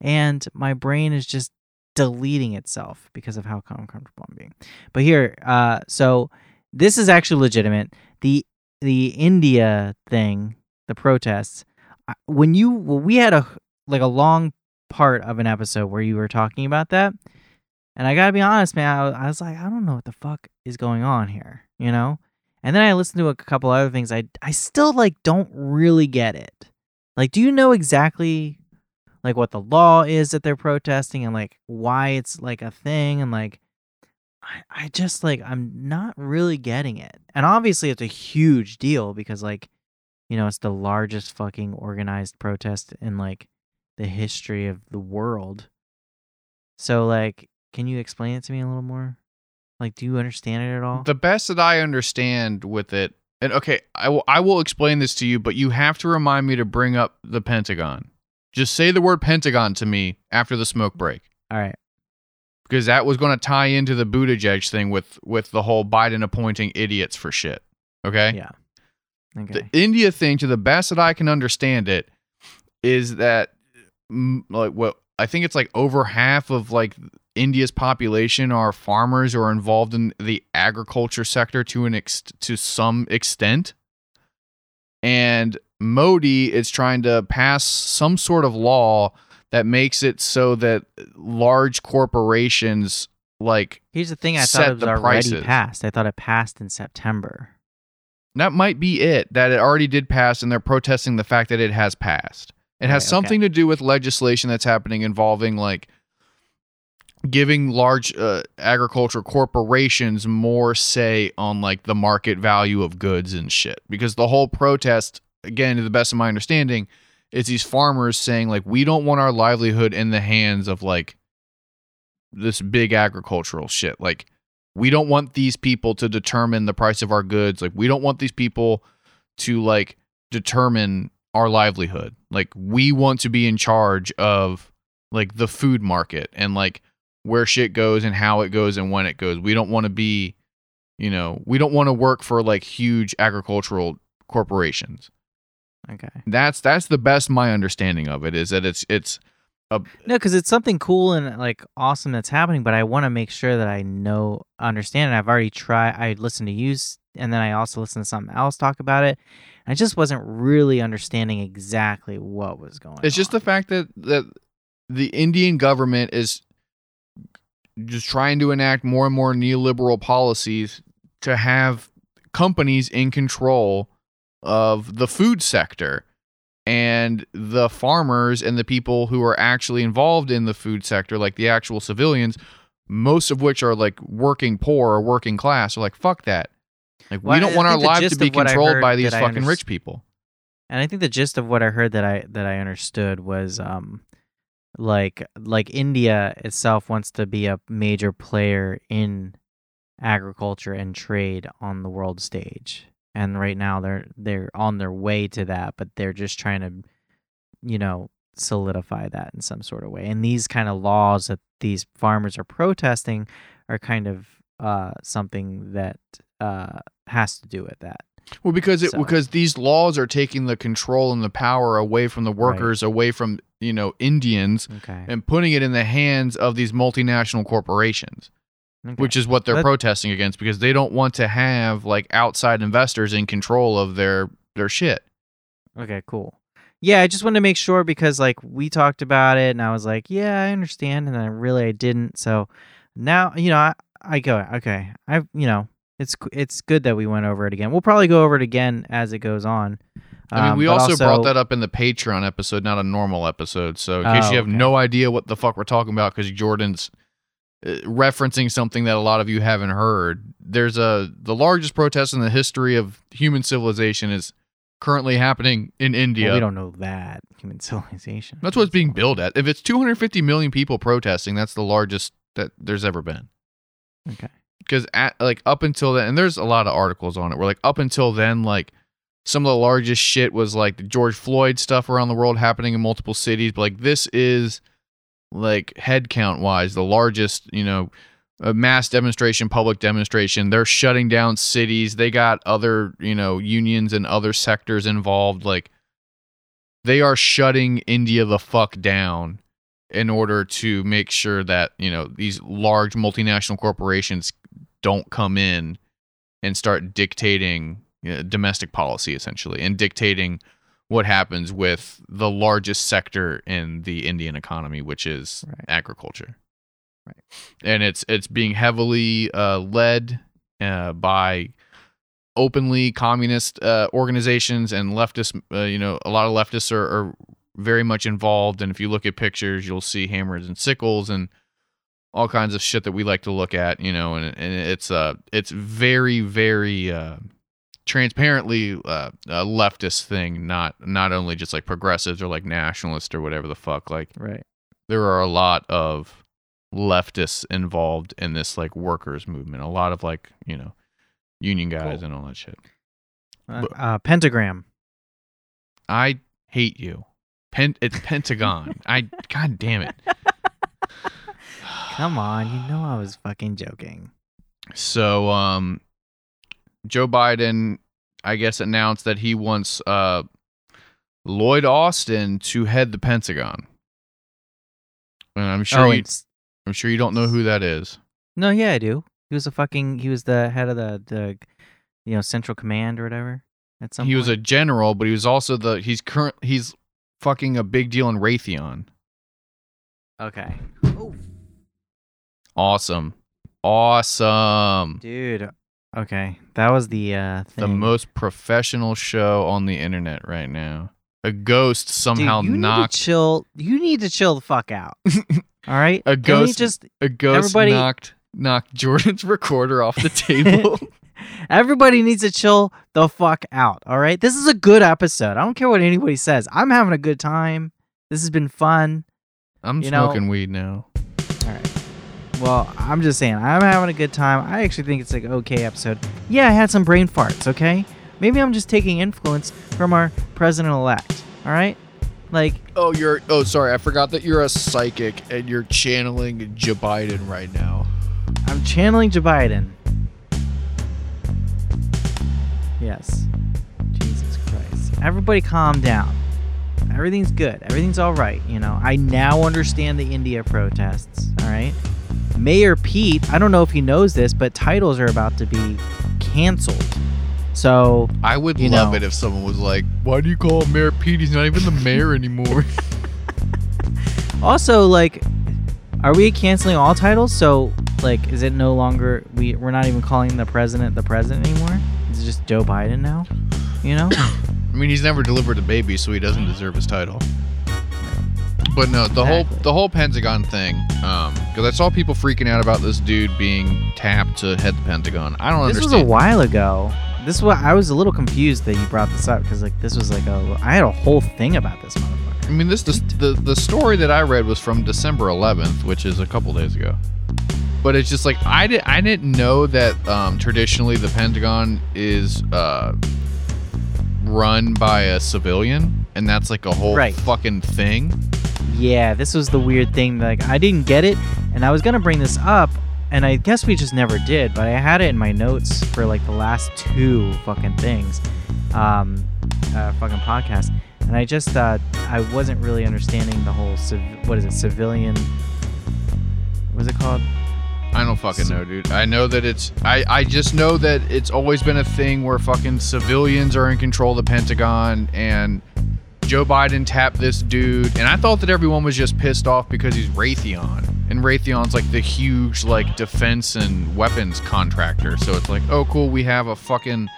and my brain is just deleting itself because of how uncomfortable I'm being. But here, uh so this is actually legitimate. The the India thing, the protests, when you well, we had a like a long part of an episode where you were talking about that. And I gotta be honest, man. I, I was like, I don't know what the fuck is going on here, you know. And then I listened to a couple other things. I I still like don't really get it. Like, do you know exactly like what the law is that they're protesting and like why it's like a thing and like I, I just like I'm not really getting it. And obviously it's a huge deal because like you know it's the largest fucking organized protest in like the history of the world. So like can you explain it to me a little more? Like do you understand it at all? The best that I understand with it, and okay, I will I will explain this to you, but you have to remind me to bring up the Pentagon. Just say the word Pentagon to me after the smoke break. all right. because that was going to tie into the Buttigieg thing with with the whole Biden appointing idiots for shit. Okay. Yeah. Okay. The India thing, to the best that I can understand it, is that like what I think it's like over half of like India's population are farmers or involved in the agriculture sector to an ex- to some extent. And Modi is trying to pass some sort of law that makes it so that large corporations like Here's the thing: I thought it was already prices. passed. I thought it passed in September. that might be it that it already did pass and they're protesting the fact that it has passed it has Right, okay. something to do with legislation that's happening involving like giving large uh, agriculture corporations more say on like the market value of goods and shit. Because the whole protest again to the best of my understanding is these farmers saying like we don't want our livelihood in the hands of like this big agricultural shit. Like we don't want these people to determine the price of our goods. Like we don't want these people to like determine our livelihood. Like we want to be in charge of like the food market and like where shit goes and how it goes and when it goes we don't want to be you know we don't want to work for like huge agricultural corporations Okay. that's that's the best my understanding of it is that it's it's No, because it's something cool and like awesome that's happening, but I want to make sure that I know, understand it. I've already tried. I listened to you, and then I also listened to something else talk about it. I just wasn't really understanding exactly what was going. On. It's just the fact that that the Indian government is just trying to enact more and more neoliberal policies to have companies in control of the food sector and the farmers and the people who are actually involved in the food sector like the actual civilians most of which are like working poor or working class are like fuck that. Like Well, we don't I want our lives to be of what I controlled by these fucking rich people. And I think the gist of what I heard that I that I understood was um like like India itself wants to be a major player in agriculture and trade on the world stage. And right now they're they're on their way to that, but they're just trying to you know solidify that in some sort of way. And these kind of laws that these farmers are protesting are kind of uh something that uh has to do with that. Well, because it So- because these laws are taking the control and the power away from the workers, away from you know Indians, Okay. and putting it in the hands of these multinational corporations, okay. which is what they're protesting against because they don't want to have like outside investors in control of their their shit. Okay, cool. Yeah, I just wanted to make sure because like we talked about it and I was like, yeah, I understand, and then I really I didn't. So now you know I, I go okay. I you know it's it's good that we went over it again. We'll probably go over it again as it goes on. I mean, Um, we but also, brought that up in the Patreon episode, not a normal episode. So in case Oh, you have okay. no idea what the fuck we're talking about, because Jordan's uh, referencing something that a lot of you haven't heard, there's a the largest protest in the history of human civilization is currently happening in Well, India. we don't know that human civilization. That's what it's being billed at. If it's 250 million people protesting, that's the largest that there's ever been. Okay. Because at like up until then, and there's a lot of articles on it. Where like up until then, like some of the largest shit was like the George Floyd stuff around the world happening in multiple cities. But like this is like head count wise the largest, you know, a mass demonstration, public demonstration. They're shutting down cities. They got other, you know, unions and other sectors involved. Like they are shutting India the fuck down in order to make sure that, you know, these large multinational corporations don't come in and start dictating you know, domestic policy essentially and dictating what happens with the largest sector in the Indian economy, which is Right. agriculture. Right. And it's it's being heavily uh, led uh, by openly communist uh, organizations and leftist. Uh, you know, a lot of leftists are, are very much involved. And if you look at pictures, you'll see hammers and sickles and all kinds of shit that we like to look at. You know, and, and it's uh it's very very uh, transparently uh, a leftist thing, not not only just like progressives or like nationalists or whatever the fuck. Like Right. there are a lot of leftists involved in this like workers movement. A lot of like you know union guys Cool. and all that shit. Uh, But- uh, pentagram. I hate you. Pen- it's Pentagon. I god damn it. Come on, you know I was fucking joking. So, um, Joe Biden, I guess, announced that he wants uh, Lloyd Austin to head the Pentagon. And I'm sure oh, you, I'm sure you don't know who that is. No, yeah, I do. He was a fucking. He was the head of the the, you know, Central Command or whatever. At some he was a general, but he was also the he's current he's fucking a big deal in Raytheon. okay. Awesome. Awesome. Dude. Okay, that was the uh thing. The most professional show on the internet right now. A ghost Dude, somehow you knocked Need to chill. You need to chill the fuck out. All right. A ghost- just a ghost Everybody- knocked knocked Jordan's recorder off the table. Everybody needs to chill the fuck out. All right. This is a good episode. I don't care what anybody says. I'm having a good time. This has been fun. I'm You know- smoking weed now. Well, I'm just saying, I'm having a good time. I actually think it's like okay episode. Yeah, I had some brain farts. Okay. Maybe I'm just taking influence from our president elect. All right. Like, Oh, you're oh sorry, I forgot that you're a psychic and you're channeling Joe Biden right now. I'm channeling Joe Biden. Yes. Jesus Christ. Everybody calm down. Everything's good. Everything's all right. You know, I now understand the India protests. All right. Mayor Pete, I don't know if he knows this, but titles are about to be canceled. So, I would love know. it if someone was like, "Why do you call him Mayor Pete? He's not even the mayor anymore." also, like, are we canceling all titles? So, like, is it no longer we we're not even calling the president the president anymore? Is it just Joe Biden now? You know? I mean, he's never delivered a baby, so he doesn't deserve his title. But no, the whole the whole Pentagon thing, um, because I saw people freaking out about this dude being tapped to head the Pentagon. I don't This was a while ago. This was I was a little confused that you brought this up because like this was like a I had a whole thing about this motherfucker. I mean, this the, the the story that I read was from December 11th, which is a couple days ago. But it's just like I did I didn't know that um, traditionally the Pentagon is uh, run by a civilian, and that's like a whole Right. fucking thing. Yeah, this was the weird thing. Like I didn't get it, and I was gonna bring this up, and I guess we just never did. But I had it in my notes for like the last two fucking things, um, uh, fucking podcast, and I just uh, I wasn't really understanding the whole civ- what is it civilian. What's it called? I don't fucking know, dude. I know that it's. I, I just know that it's always been a thing where fucking civilians are in control of the Pentagon and Joe Biden tapped this dude. And I thought that everyone was just pissed off because he's Raytheon. And Raytheon's like the huge, like, defense and weapons contractor. So it's like, oh, cool, we have a fucking,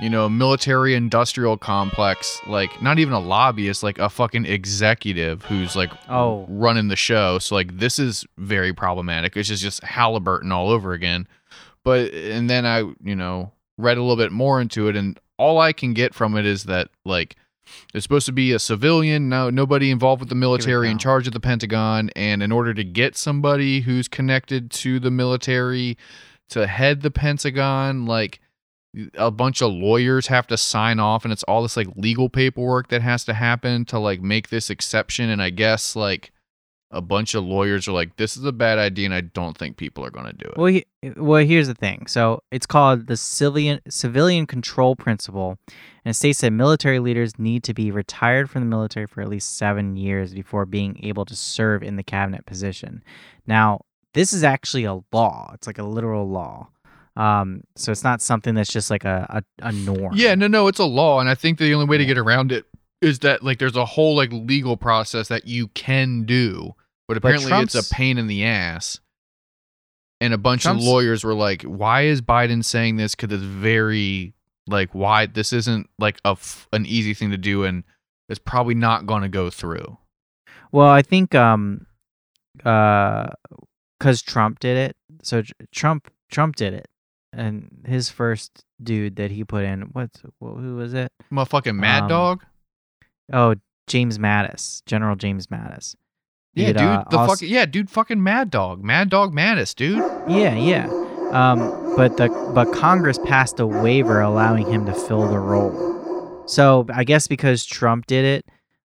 you know, military industrial complex. Like, not even a lobbyist, like a fucking executive who's like Oh. running the show. So like this is very problematic. It's just just Halliburton all over again. But and then I, you know, read a little bit more into it and all I can get from it is that like it's supposed to be a civilian, no nobody involved with the military in charge of the Pentagon and in order to get somebody who's connected to the military to head the Pentagon like a bunch of lawyers have to sign off and it's all this like legal paperwork that has to happen to like make this exception and i guess like a bunch of lawyers are like this is a bad idea and i don't think people are going to do it Well, he, well, here's the thing. So it's called the civilian civilian control principle, and it states that military leaders need to be retired from the military for at least seven years before being able to serve in the cabinet position. Now, this is actually a law. It's like a literal law. Um, so it's not something that's just like a a, a norm. yeah no no it's a law and i think the only way to get around it is that like there's a whole like legal process that you can do but apparently it's a pain in the ass and a bunch Trump's- of lawyers were like why is biden saying this because it's very like why this isn't like a f- an easy thing to do and it's probably not going to go through Well, I think um, uh, because Trump did it. So Trump Trump did it, and his first dude that he put in, what's wh- who was it? motherfucking mad Um, dog Oh, James Mattis, General James Mattis. Yeah dude uh, the fucking yeah dude fucking mad dog mad dog Mattis, dude Yeah, yeah. Um, but the but Congress passed a waiver allowing him to fill the role. So I guess because Trump did it,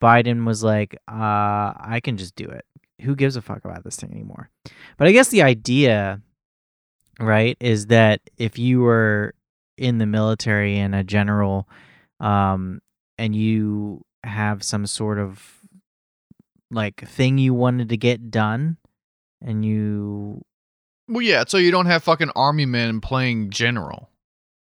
Biden was like, uh, I can just do it. Who gives a fuck about this thing anymore? But I guess the idea, right, is that if you were in the military and a general, um, and you have some sort of like thing you wanted to get done, and you Well, yeah, so you don't have fucking army men playing general,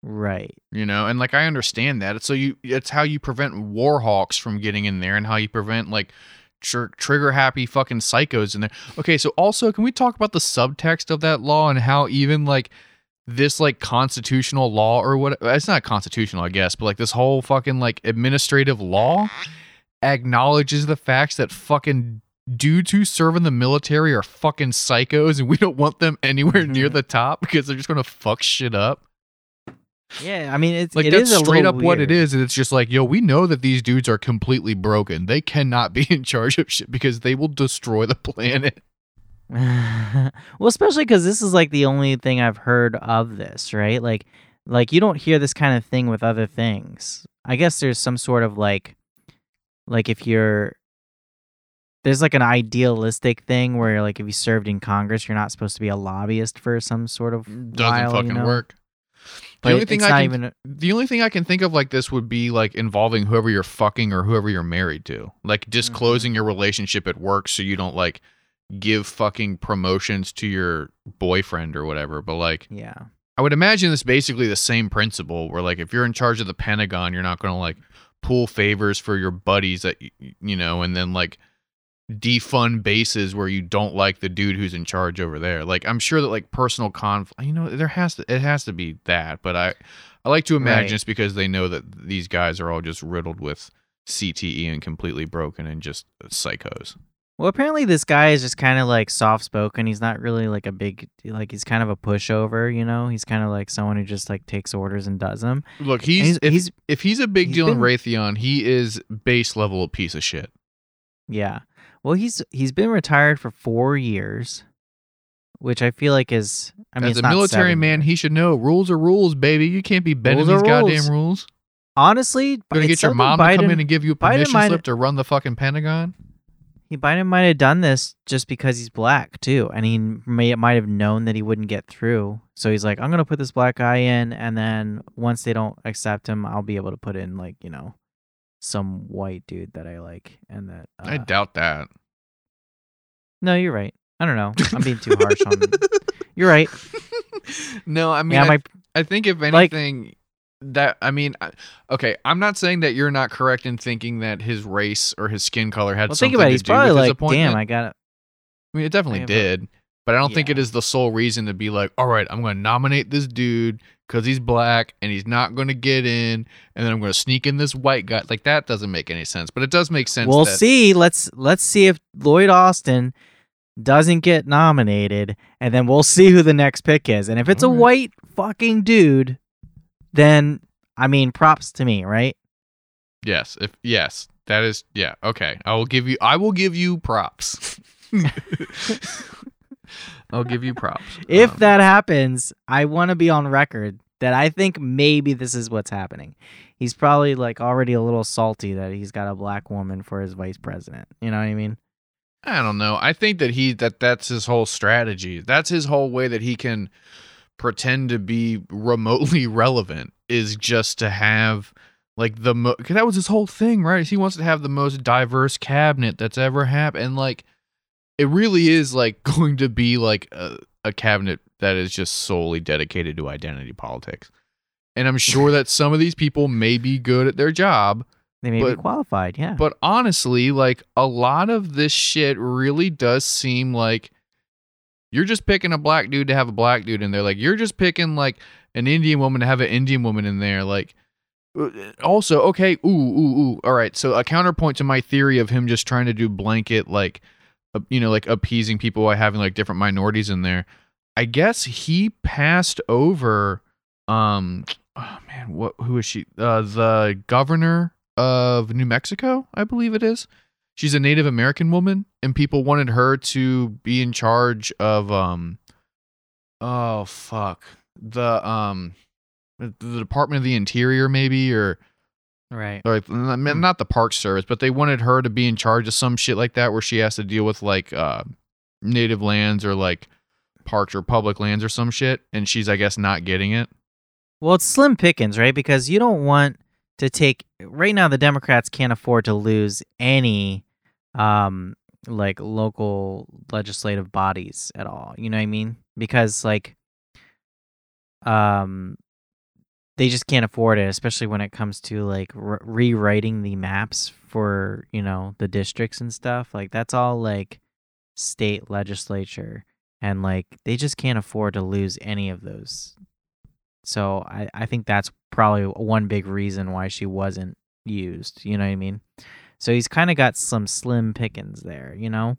right. you know, and like I understand that. So you, it's how you prevent warhawks from getting in there, and how you prevent like tr- trigger happy fucking psychos in there. Okay, so also can we talk about the subtext of that law and how even like this like constitutional law or what? It's not constitutional, I guess, but like this whole fucking like administrative law acknowledges the facts that fucking dudes who serve in the military are fucking psychos and we don't want them anywhere near Mhm. the top because they're just gonna fuck shit up. Yeah, I mean it's Like it that's straight up little what it is, and it's just like, yo, we know that these dudes are completely broken. They cannot be in charge of shit because they will destroy the planet. well, especially because this is like the only thing I've heard of this, right? Like, like you don't hear this kind of thing with other things. I guess there's some sort of like, like if you're there's like an idealistic thing where like if you served in Congress, you're not supposed to be a lobbyist for some sort of mm, Doesn't while, fucking you know? work. But The only thing I can even the only thing I can think of like this would be like involving whoever you're fucking or whoever you're married to. Like disclosing mm-hmm. your relationship at work so you don't like give fucking promotions to your boyfriend or whatever. But like yeah. I would imagine it's basically the same principle where like if you're in charge of the Pentagon, you're not going to like pull favors for your buddies that you know and then like defund bases where you don't like the dude who's in charge over there. Like I'm sure that like personal conflict, you know, there has to it has to be that, but I I like to imagine Right. it's because they know that these guys are all just riddled with CTE and completely broken and just psychos. Well, apparently this guy is just kind of like soft spoken. He's not really like a big like he's kind of a pushover, you know. He's kind of like someone who just like takes orders and does them. Look, he's he's, if, he's if he's a big he's deal in been- Raytheon, he is base level a piece of shit. yeah. Well, he's he's been retired for four years, which I feel like is I mean As a military man, years. he should know rules are rules, baby. You can't be bending Rules these rules. goddamn rules. honestly You're gonna get your mom to come in and give you a Biden permission might- slip to run the fucking Pentagon. He Biden might have done this just because he's black too, and he may might have known that he wouldn't get through. So he's like, I'm gonna put this black guy in, and then once they don't accept him, I'll be able to put in like you know, some white dude that I like, and that. Uh, I doubt that. no, you're right. I don't know. I'm being too harsh on. You're right. no, I mean, yeah, I, my I think if like- anything, that I mean, okay, I'm not saying that you're not correct in thinking that his race or his skin color had well, something think about it. to He's do probably with his like, appointment. damn, I got it. I mean, it definitely a- did, but I don't think it is the sole reason to be like, all right, I'm going to nominate this dude because he's black and he's not going to get in, and then I'm going to sneak in this white guy. Like that doesn't make any sense, but it does make sense. We'll that, see. Let's let's see if Lloyd Austin doesn't get nominated, and then we'll see who the next pick is. And if it's a Alright. white fucking dude, then I mean, props to me, right? Yes, if yes, that is yeah. Okay, I will give you. I will give you props. I'll give you props. If Um, that happens, I want to be on record that I think maybe this is what's happening. He's probably like already a little salty that he's got a black woman for his vice president. You know what I mean? I don't know. I think that he that that's his whole strategy. That's his whole way that he can pretend to be remotely relevant is just to have like the mo- 'cause that was his whole thing, right? He wants to have the most diverse cabinet that's ever happened, and like it really is like going to be like a, a cabinet that is just solely dedicated to identity politics. And I'm sure that some of these people may be good at their job, They may be qualified. Yeah. but honestly, like a lot of this shit really does seem like you're just picking a black dude to have a black dude in there. Like you're just picking like an Indian woman to have an Indian woman in there. Like uh, also, okay, ooh, ooh, ooh. All right. So a counterpoint to my theory of him just trying to do blanket like you know, like appeasing people by having like different minorities in there. I guess he passed over um oh man, what who is she? Uh the governor of New Mexico, I believe it is. She's a Native American woman and people wanted her to be in charge of um oh fuck. The um the Department of the Interior maybe or right. or like, not the park service, but they wanted her to be in charge of some shit like that where she has to deal with like uh native lands or like parks or public lands or some shit and she's I guess not getting it. Well, it's slim pickings, right? Because you don't want to take right now. The Democrats can't afford to lose any, um, like local legislative bodies at all. You know what I mean? Because like um they just can't afford it, especially when it comes to like re- rewriting the maps for, you know, the districts and stuff. Like that's all like state legislature and like they just can't afford to lose any of those. So I I think that's probably one big reason why she wasn't used, you know what I mean? So he's kind of got some slim pickings there, you know.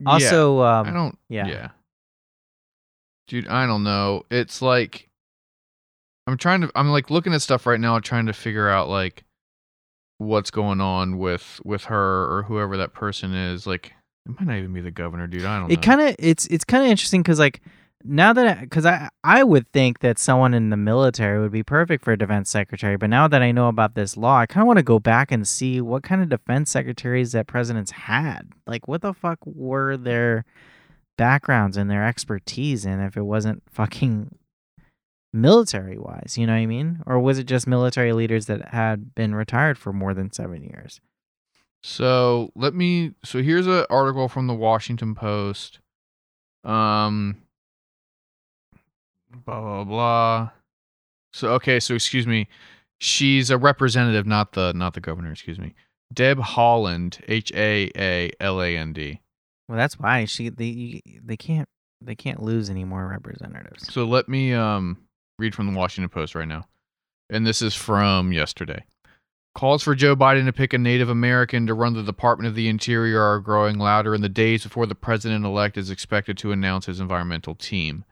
Yeah, Also, um, I don't. yeah. Yeah. Dude, I don't know. It's like I'm trying to. I'm like looking at stuff right now, trying to figure out like what's going on with with her or whoever that person is. Like, it might not even be the governor, dude. I don't it kind of it's it's kind of interesting because like now that because I, I would think that someone in the military would be perfect for a defense secretary but now that i know about this law i kind of want to go back and see what kind of defense secretaries that presidents had like what the fuck were their backgrounds and their expertise in if it wasn't fucking military wise you know what i mean or was it just military leaders that had been retired for more than seven years So let me. So here's an article from the Washington Post. Um. Blah blah blah. So okay. So excuse me. She's a representative, not the not the governor. Excuse me. Deb Haaland, H A A L A N D. well that's why she they they can't they can't lose any more representatives So let me um read from the Washington Post right now. And this is from yesterday. Calls for Joe Biden to pick a Native American to run the Department of the Interior are growing louder in the days before the president elect is expected to announce his environmental team.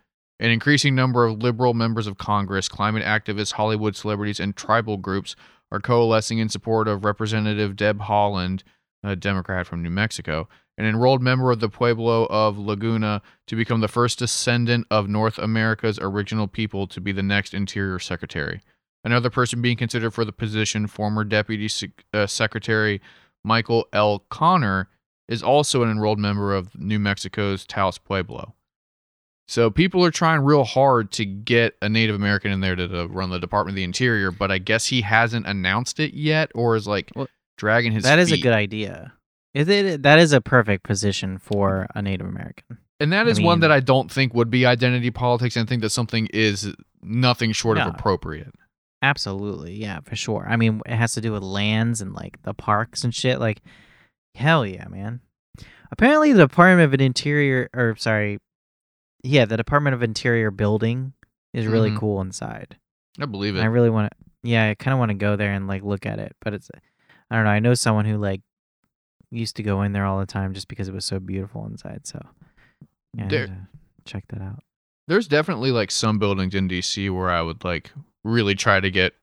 An increasing number of liberal members of Congress, climate activists, Hollywood celebrities, and tribal groups are coalescing in support of Representative Deb Haaland, a Democrat from New Mexico, an enrolled member of the Pueblo of Laguna, to become the first descendant of North America's original people to be the next Interior Secretary. Another person being considered for the position, former Deputy uh, Secretary Michael L. Connor, is also an enrolled member of New Mexico's Taos Pueblo. So people are trying real hard to get a Native American in there to, to run the Department of the Interior, but I guess he hasn't announced it yet, or is like Well, dragging his. Feet. That is a good idea. Is it? That is a perfect position for a Native American. And that is I is one that I don't think would be identity politics, and I think that something is nothing short No. of appropriate. Absolutely, yeah, for sure. I mean, it has to do with lands and like the parks and shit. Like, hell yeah, man. Apparently, the Department of Interior, or sorry, yeah, the Department of Interior building is really Mhm. cool inside. I believe it. And I really want to, yeah, I kind of want to go there and like look at it. But it's, I don't know. I know someone who like used to go in there all the time just because it was so beautiful inside. So, yeah, There- check that out. There's definitely like some buildings in DC where I would like really try to get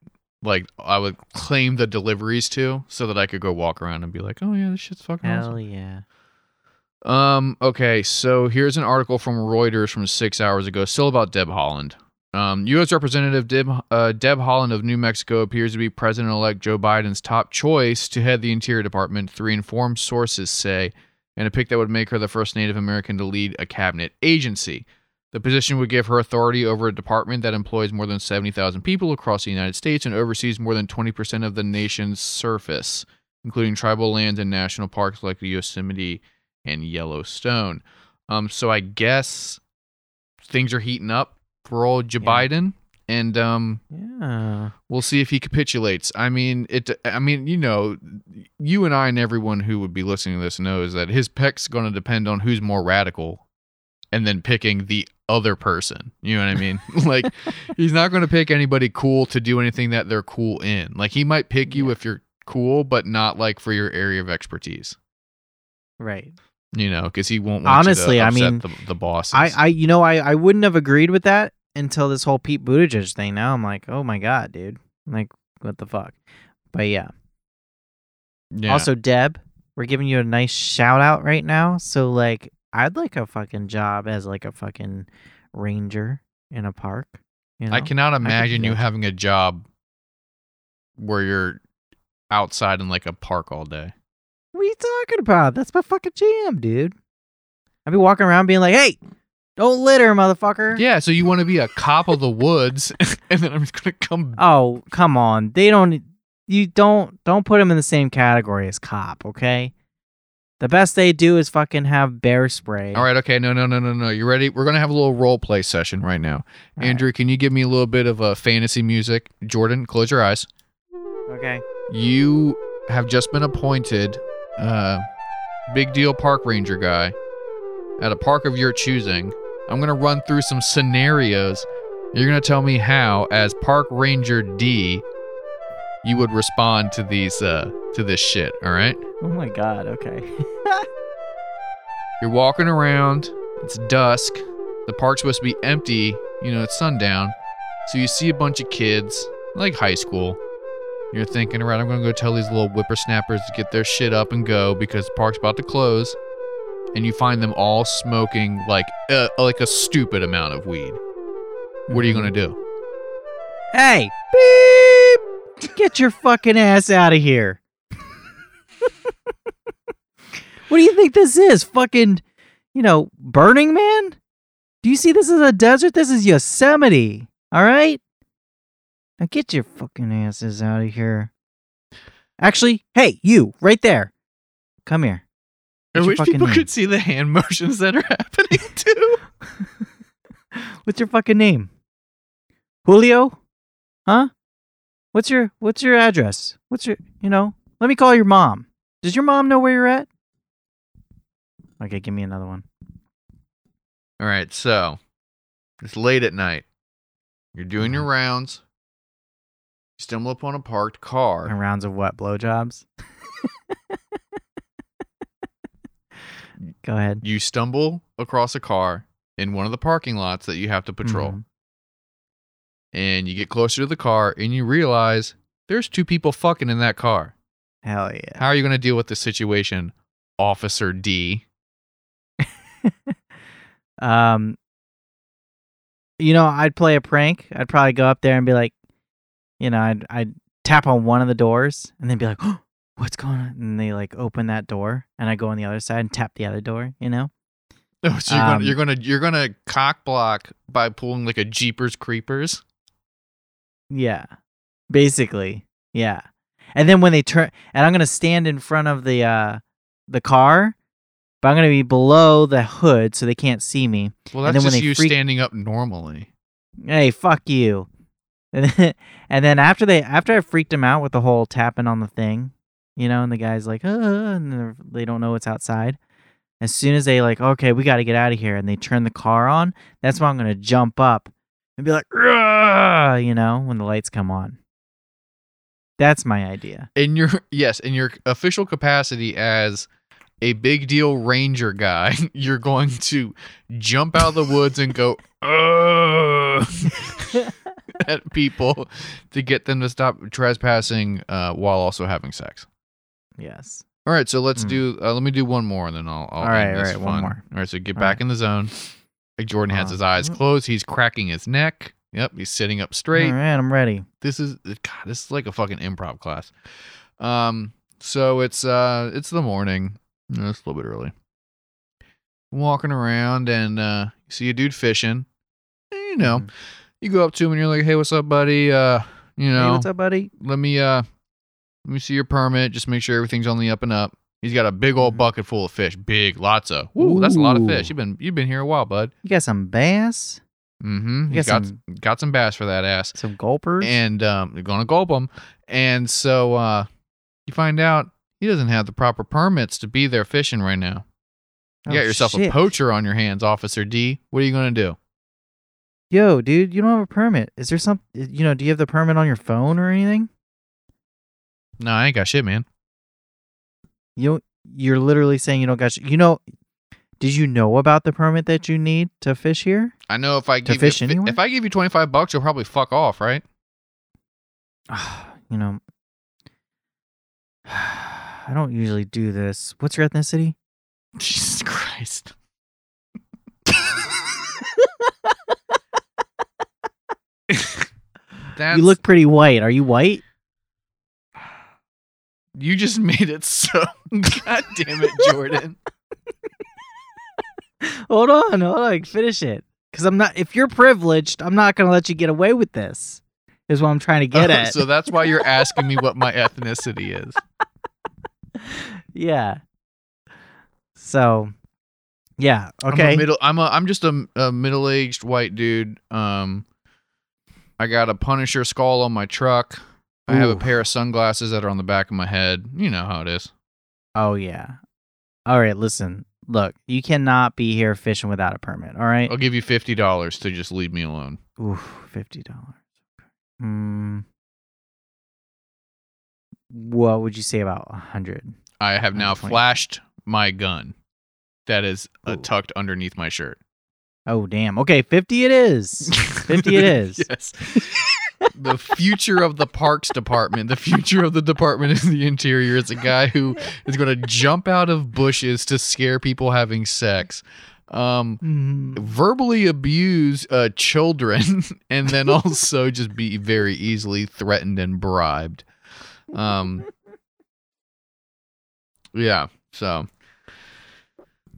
like I would claim the deliveries to so that I could go walk around and be like, oh yeah, this shit's fucking Hell awesome. yeah. Um. Okay. So here's an article from Reuters from six hours ago, still about Deb Haaland. Um, U.S. Representative Deb, uh, Deb Haaland of New Mexico appears to be President-elect Joe Biden's top choice to head the Interior Department. Three informed sources say, and a pick that would make her the first Native American to lead a cabinet agency. The position would give her authority over a department that employs more than 70,000 people across the United States and oversees more than 20% of the nation's surface, including tribal lands and national parks like the Yosemite and Yellowstone. Um, so I guess things are heating up for old Joe Yeah. Biden, and um, Yeah. we'll see if he capitulates. I mean, it. I mean, you know, you and I and everyone who would be listening to this knows that his pick's going to depend on who's more radical, and then picking the other person. You know what I mean? like, he's not going to pick anybody cool to do anything that they're cool in. Like, he might pick you if you're cool, but not like for your area of expertise. Right. You know, because he won't. Want Honestly, I mean, the, the bosses. I, I, you know, I, I wouldn't have agreed with that until this whole Pete Buttigieg thing. Now I'm like, oh my god, dude, like, what the fuck? But yeah. yeah. Also, Deb, we're giving you a nice shout out right now. So like, I'd like a fucking job as like a fucking ranger in a park. You know? I cannot imagine you having a job where you're outside in like a park all day. What are you talking about? That's my fucking jam, dude. I'd be walking around being like, hey, don't litter, motherfucker. Yeah, so you want to be a cop of the woods, and then I'm just gonna come. Oh, come on. They don't you don't don't put them in the same category as cop, okay? The best they do is fucking have bear spray. All right, okay, no, no, no, no, no. You ready? We're gonna have a little role play session right now. All right. Andrew, can you give me a little bit of uh, fantasy music? Jordan, close your eyes. Okay. You have just been appointed uh, big deal park ranger guy at a park of your choosing. I'm going to run through some scenarios. You're going to tell me how, as park ranger D, you would respond to these uh, to this shit. All right? Oh my god. Okay. You're walking around. It's dusk. The park's supposed to be empty. You know, it's sundown. So you see a bunch of kids, like high school. You're thinking, all right, I'm going to go tell these little whippersnappers to get their shit up and go because the park's about to close. And you find them all smoking like uh, like a stupid amount of weed. What are you going to do? Hey, beep! Get your fucking ass out of here. what do you think this is? Fucking, you know, Burning Man? Do you see this as a desert? This is Yosemite. All right? Now get your fucking asses out of here. Actually, hey, you, right there. Come here. I wish people name? could see the hand motions that are happening too. What's your fucking name? Julio? Huh? What's your what's your address? What's your you know? Let me call your mom. Does your mom know where you're at? Okay, give me another one. All right, so it's late at night. You're doing your mm-hmm. rounds. Stumble upon a parked car. And rounds of what? Blowjobs? Go ahead. You stumble across a car in one of the parking lots that you have to patrol. Mhm. And you get closer to the car and you realize there's two people fucking in that car. Hell yeah. How are you going to deal with this situation, Officer D? Um you know, I'd play a prank. I'd probably go up there and be like, you know, I'd I'd tap on one of the doors and then be like, oh, "What's going on?" And they like open that door, and I go on the other side and tap the other door. You know? Oh, so you're Um, gonna you're gonna you're gonna cock block by pulling like a Jeepers Creepers. Yeah. Basically, yeah. And then when they turn, and I'm gonna stand in front of the uh the car, but I'm gonna be below the hood so they can't see me. Well, And that's then when just they you freak- standing up normally. Hey, fuck you. And then, and then after they after I freaked them out with the whole tapping on the thing, you know, and the guy's like, uh, and they're- don't know what's outside. As soon as they like, okay, we got to get out of here, and they turn the car on, that's when I'm gonna jump up and be like, you know, when the lights come on. That's my idea. in your yes in your official capacity as a big deal ranger guy you're going to jump out of the woods and go at people to get them to stop trespassing uh, while also having sex yes. all right so let's Hmm. do uh, let me do one more and then i'll, I'll All right, all right, one more. all right so get All back right. in the zone jordan has Uh, his eyes mm. closed he's cracking his neck yep he's sitting up straight All right, I'm ready. this is God, this is like a fucking improv class. Um, so it's uh it's the morning. Know, It's a little bit early. Walking around and uh see a dude fishing. You know, Mhm. You go up to him and you're like, "Hey, what's up, buddy? Uh, you know, hey, what's up, buddy? let me uh let me see your permit. Just make sure everything's on the up and up." He's got a big old Mhm. bucket full of fish. Big, lots of. Ooh, that's a lot of fish. You've been you've been here a while, bud. You got some bass, Mm-hmm. You He's got some- got some bass for that ass some gulpers. and um, they're gonna gulp them. And so uh, you find out he doesn't have the proper permits to be there fishing right now. You Oh, got yourself a poacher on your hands, Officer D. What are you gonna do? Yo, dude, you don't have a permit. Is there some? You know, do you have the permit on your phone or anything? No, I ain't got shit, man. You you're literally saying you don't got. sh- You know, did you know about the permit that you need to fish here? I know if I To give fish you, anywhere? if I give you twenty five bucks, you'll probably fuck off, right? you know, I don't usually do this. What's your ethnicity? Jesus Christ. That's, you look pretty white. Are you white? You just made it so. God damn it, Jordan. hold on, hold on. Finish it. Because I'm not. If you're privileged, I'm not gonna let you get away with this. Is what I'm trying to get Oh, at. so that's why you're asking me what my ethnicity is. yeah. So, yeah. I'm Okay. a middle. I'm a. I'm just a, a middle-aged white dude. Um, I got a Punisher skull on my truck. I have a pair of sunglasses that are on the back of my head. You know how it is. oh yeah. All right. Listen. Look, you cannot be here fishing without a permit. All right. I'll give you fifty dollars to just leave me alone. Ooh, fifty dollars. Hmm. What would you say about a hundred? I have now 120. flashed my gun. That is uh, tucked underneath my shirt. Oh damn. Okay, fifty it is. Fifty it is. yes. the future of the parks department, the future of the department of the interior is a guy who is going to jump out of bushes to scare people having sex. Um, Mhm. verbally abuse uh, children and then also just be very easily threatened and bribed. Um, yeah. So,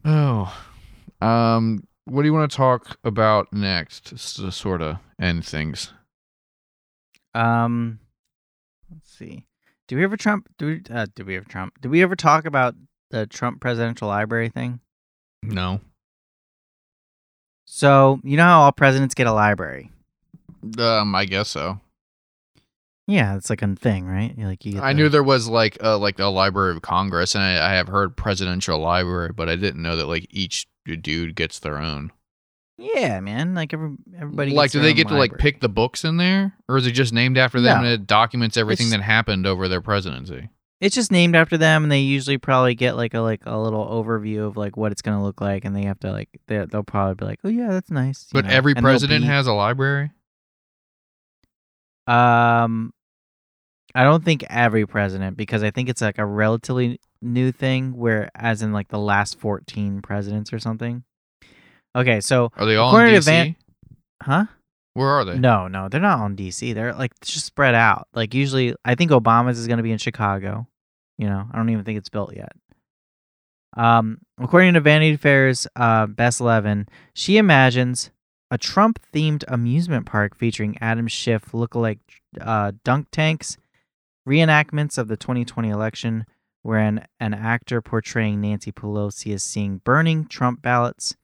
oh, um, what do you want to talk about next? To sort of end things. Um, let's see. Do we ever Trump? Do we? Uh, do we ever Trump? Do we ever talk about the Trump Presidential Library thing? No. So you know how all presidents get a library. Um, I guess so. Yeah, it's like a thing, right? Like you. Get I the- knew there was like uh, like a Library of Congress, and I, I have heard presidential library, but I didn't know that like each dude gets their own. Yeah, man. Like every everybody. like, do they get to like pick the books in there, or is it just named after them No. and it documents everything It's- that happened over their presidency? It's just named after them, and they usually probably get like a like a little overview of like what it's gonna look like, and they have to like they they'll probably be like, oh yeah, that's nice. But know, every and president be- has a library. Um, I don't think every president because I think it's like a relatively new thing where, as in like the last 14 presidents or something. Okay, so, Are they all in DC? Van- huh? Where are they? No, no, they're not on DC. They're like just spread out. Like, usually, I think Obama's is going to be in Chicago. You know, I don't even think it's built yet. Um, according to Vanity Fair's uh, Bess Levin, she imagines a Trump themed amusement park featuring Adam Schiff lookalike uh, dunk tanks, reenactments of the 2020 election, wherein an actor portraying Nancy Pelosi is seeing burning Trump ballots,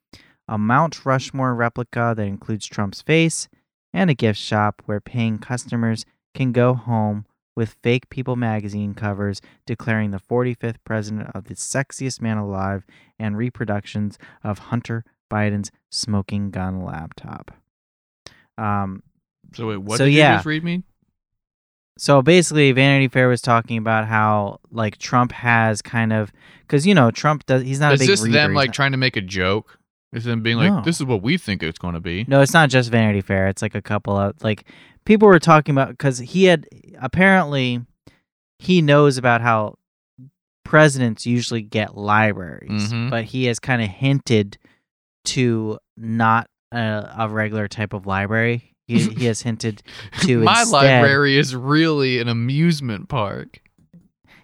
a Mount Rushmore replica that includes Trump's face, and a gift shop where paying customers can go home with fake People magazine covers declaring the 45th president of the sexiest man alive and reproductions of Hunter Biden's smoking gun laptop. Um, So wait, what So, did yeah. you just read me? So basically, Vanity Fair was talking about how like Trump has kind of because you know Trump does he's not a Is big this reader, them like not- trying to make a joke? Is them being like, No. this is what we think it's going to be? No, it's not just Vanity Fair. It's like a couple of like people were talking about because he had apparently he knows about how presidents usually get libraries, Mhm. but he has kind of hinted to not a, a regular type of library. He, he has hinted to My instead- library is really an amusement park.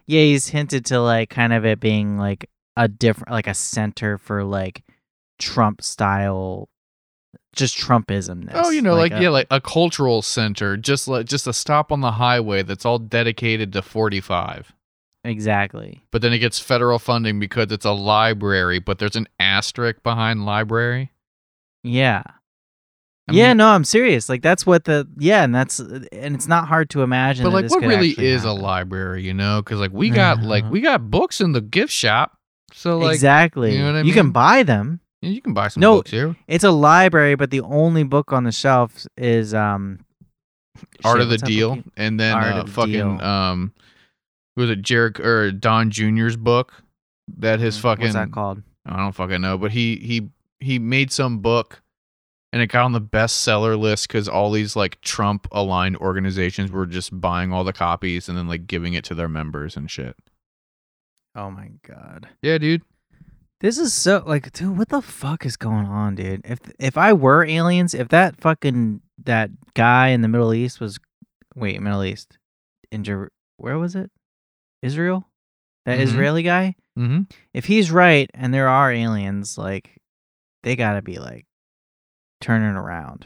Yeah, he's hinted to like kind of it being like a different, like a center for like Trump style, just Trumpism. Oh, you know, like, a- yeah, like a cultural center, just like just a stop on the highway that's all dedicated to 45. exactly. But then it gets federal funding because it's a library, but there's an asterisk behind library. Yeah. I yeah, mean- no, I'm serious. Like that's what the yeah, and that's and it's not hard to imagine. But like, what really is a library? You know, because like we got like Uh-huh. we got books in the gift shop, so like exactly. you know what I You can buy them. yeah, you can buy some No, books here. It's a library, but the only book on the shelf is um Art shit, of the book Deal, and then uh, fucking Deal. um, was it Jared or Don Jr.'s book that his fucking Mm, What's that called? I don't fucking know, but he he he made some book and it got on the bestseller list because all these like Trump aligned organizations were just buying all the copies and then like giving it to their members and shit. Oh my god. Yeah, dude. This is so like, dude, what the fuck is going on, dude? If if I were aliens, if that fucking that guy in the Middle East was, wait, Middle East, in Jer- where was it? Israel, that Mhm. Israeli guy. Mm-hmm. If he's right and there are aliens, like, they gotta be like turning around,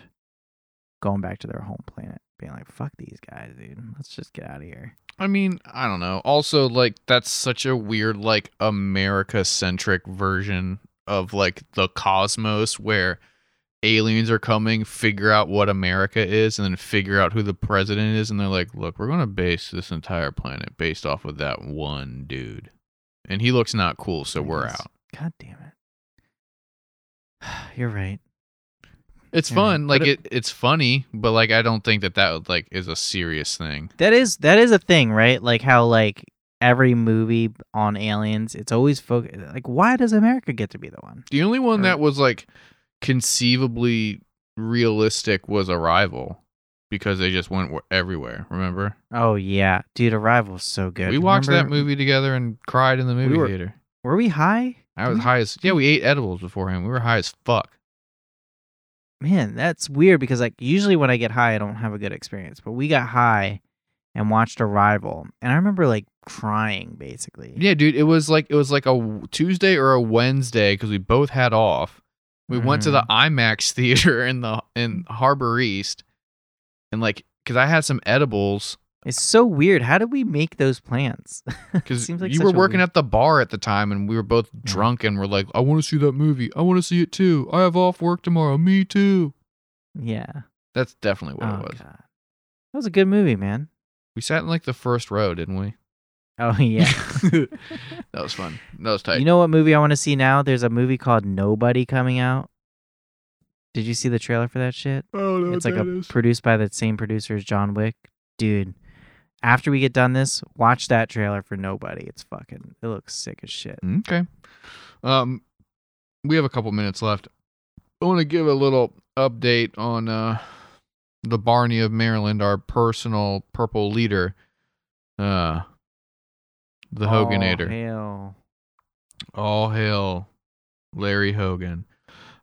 going back to their home planet, being like, fuck these guys, dude. Let's just get out of here. I mean, I don't know. Also, like that's such a weird, like America centric version of like the cosmos where aliens are coming, figure out what America is, and then figure out who the president is, and they're like, "Look, we're gonna base this entire planet based off of that one dude, and he looks not cool, so we're out." God damn it. You're right. It's Yeah, fun, like it- it, it's funny, but like I don't think that that like is a serious thing. That is that is a thing, right? Like how like every movie on aliens, it's always focused. Like, why does America get to be the one? The only one Or- that was like conceivably realistic was Arrival because they just went everywhere. Remember? Oh yeah, dude, Arrival's so good. we watched that movie together and cried in the movie were- theater. Were we high? I was high as yeah. We ate edibles beforehand. We were high as fuck. Man, that's weird because like usually when I get high, I don't have a good experience. But we got high and watched Arrival, and I remember like crying basically. Yeah, dude. It was like it was like a Tuesday or a Wednesday because we both had off. We went to the Mm-hmm. IMAX theater in the in Harbor East, and like because I had some edibles It's so weird. How did we make those plans? Because Seems like you were working weird- at the bar at the time, and we were both drunk, and we're like, "I want to see that movie. I want to see it too. I have off work tomorrow. Me too." yeah. That's definitely what oh it was. god, that was a good movie, man. We sat in like the first row, didn't we? Oh yeah. that was fun. That was tight. You know what movie I want to see now? There's a movie called Nobody coming out. Did you see the trailer for that shit? oh, no, it's like a produced by the same producer as John Wick. Dude, after we get done this, watch that trailer for Nobody. It's fucking it looks sick as shit. Okay. Um, we have a couple minutes left. I want to give a little update on uh the Barney of Maryland, our personal purple leader. Uh, the Hoganator. Oh, hell. All hail Larry Hogan.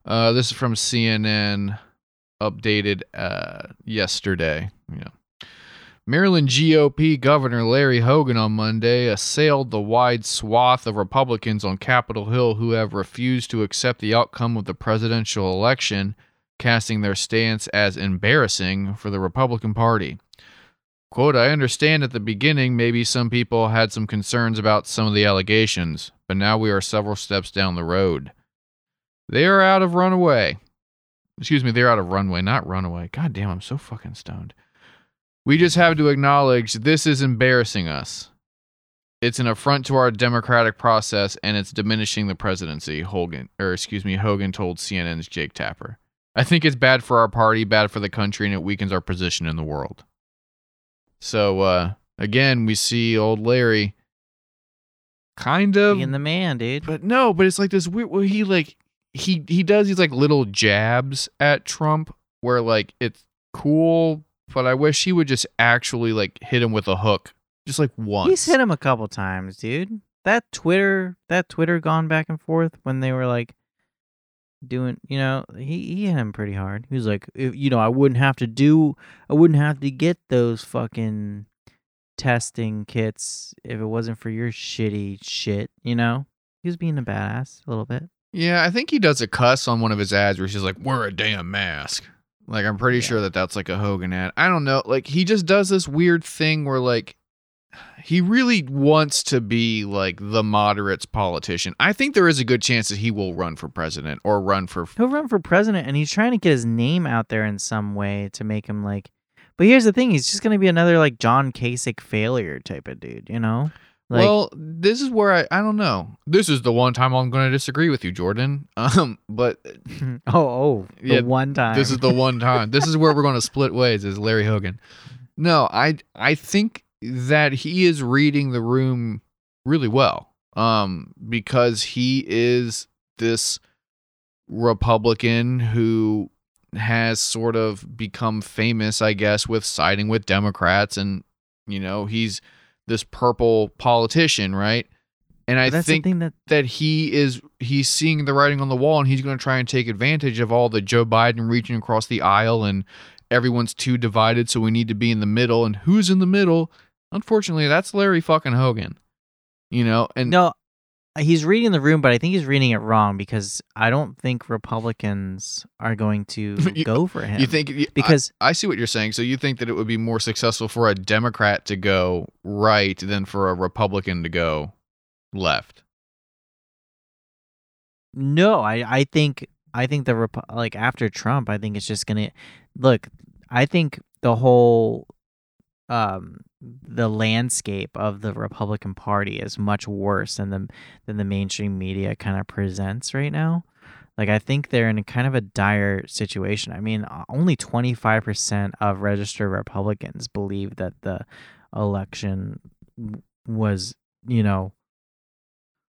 Uh, this is from CNN, updated uh, yesterday. Yeah. Maryland GOP Governor Larry Hogan on Monday assailed the wide swath of Republicans on Capitol Hill who have refused to accept the outcome of the presidential election, casting their stance as embarrassing for the Republican Party. Quote, I understand at the beginning maybe some people had some concerns about some of the allegations, but now we are several steps down the road. They are out of runaway. Excuse me, they're out of runway, not runaway. God damn, I'm so fucking stoned. We just have to acknowledge this is embarrassing us. It's an affront to our democratic process and it's diminishing the presidency, Hogan or excuse me, Hogan told CNN's Jake Tapper. I think it's bad for our party, bad for the country, and it weakens our position in the world. So uh again, we see old Larry kind of Being the man, dude. but no, but it's like this weird where he like he he does these like little jabs at Trump where like it's cool, but I wish he would just actually like hit him with a hook. Just like once. He's hit him a couple times, dude. That Twitter, that Twitter gone back and forth when they were like doing, you know, he, he hit him pretty hard. He was like, you know, I wouldn't have to do, I wouldn't have to get those fucking testing kits if it wasn't for your shitty shit, you know? He was being a badass a little bit. Yeah, I think he does a cuss on one of his ads where she's like, "Wear a damn mask." Like I'm pretty Yeah. sure that that's like a Hogan ad. I don't know. Like he just does this weird thing where like he really wants to be like the moderates politician. I think there is a good chance that he will run for president or run for He'll run for president and he's trying to get his name out there in some way to make him like but here's the thing, he's just gonna be another like John Kasich failure type of dude, you know? Like well, this is where I I don't know. This is the one time I'm going to disagree with you, Jordan. Um, but oh, oh, the Yeah, one time. this is the one time. this is where we're going to split ways. Is Larry Hogan? No, I I think that he is reading the room really well. Um, because he is this Republican who has sort of become famous, I guess, with siding with Democrats, and you know he's this purple politician, right? And I think that that he is he's seeing the writing on the wall and he's going to try and take advantage of all the Joe Biden reaching across the aisle and everyone's too divided so we need to be in the middle. And who's in the middle? Unfortunately that's Larry fucking Hogan you know? And no he's reading the room, but I think he's reading it wrong because I don't think Republicans are going to You- go for him. You think y- I- because I, see what you're saying. So you think that it would be more successful for a Democrat to go right than for a Republican to go left? No, I I think I think the like after Trump, I think it's just gonna look. I think the whole um the landscape of the Republican Party is much worse than the than the mainstream media kind of presents right now. Like I think they're in a kind of a dire situation. I mean, only 25% of registered Republicans believe that the election was, you know,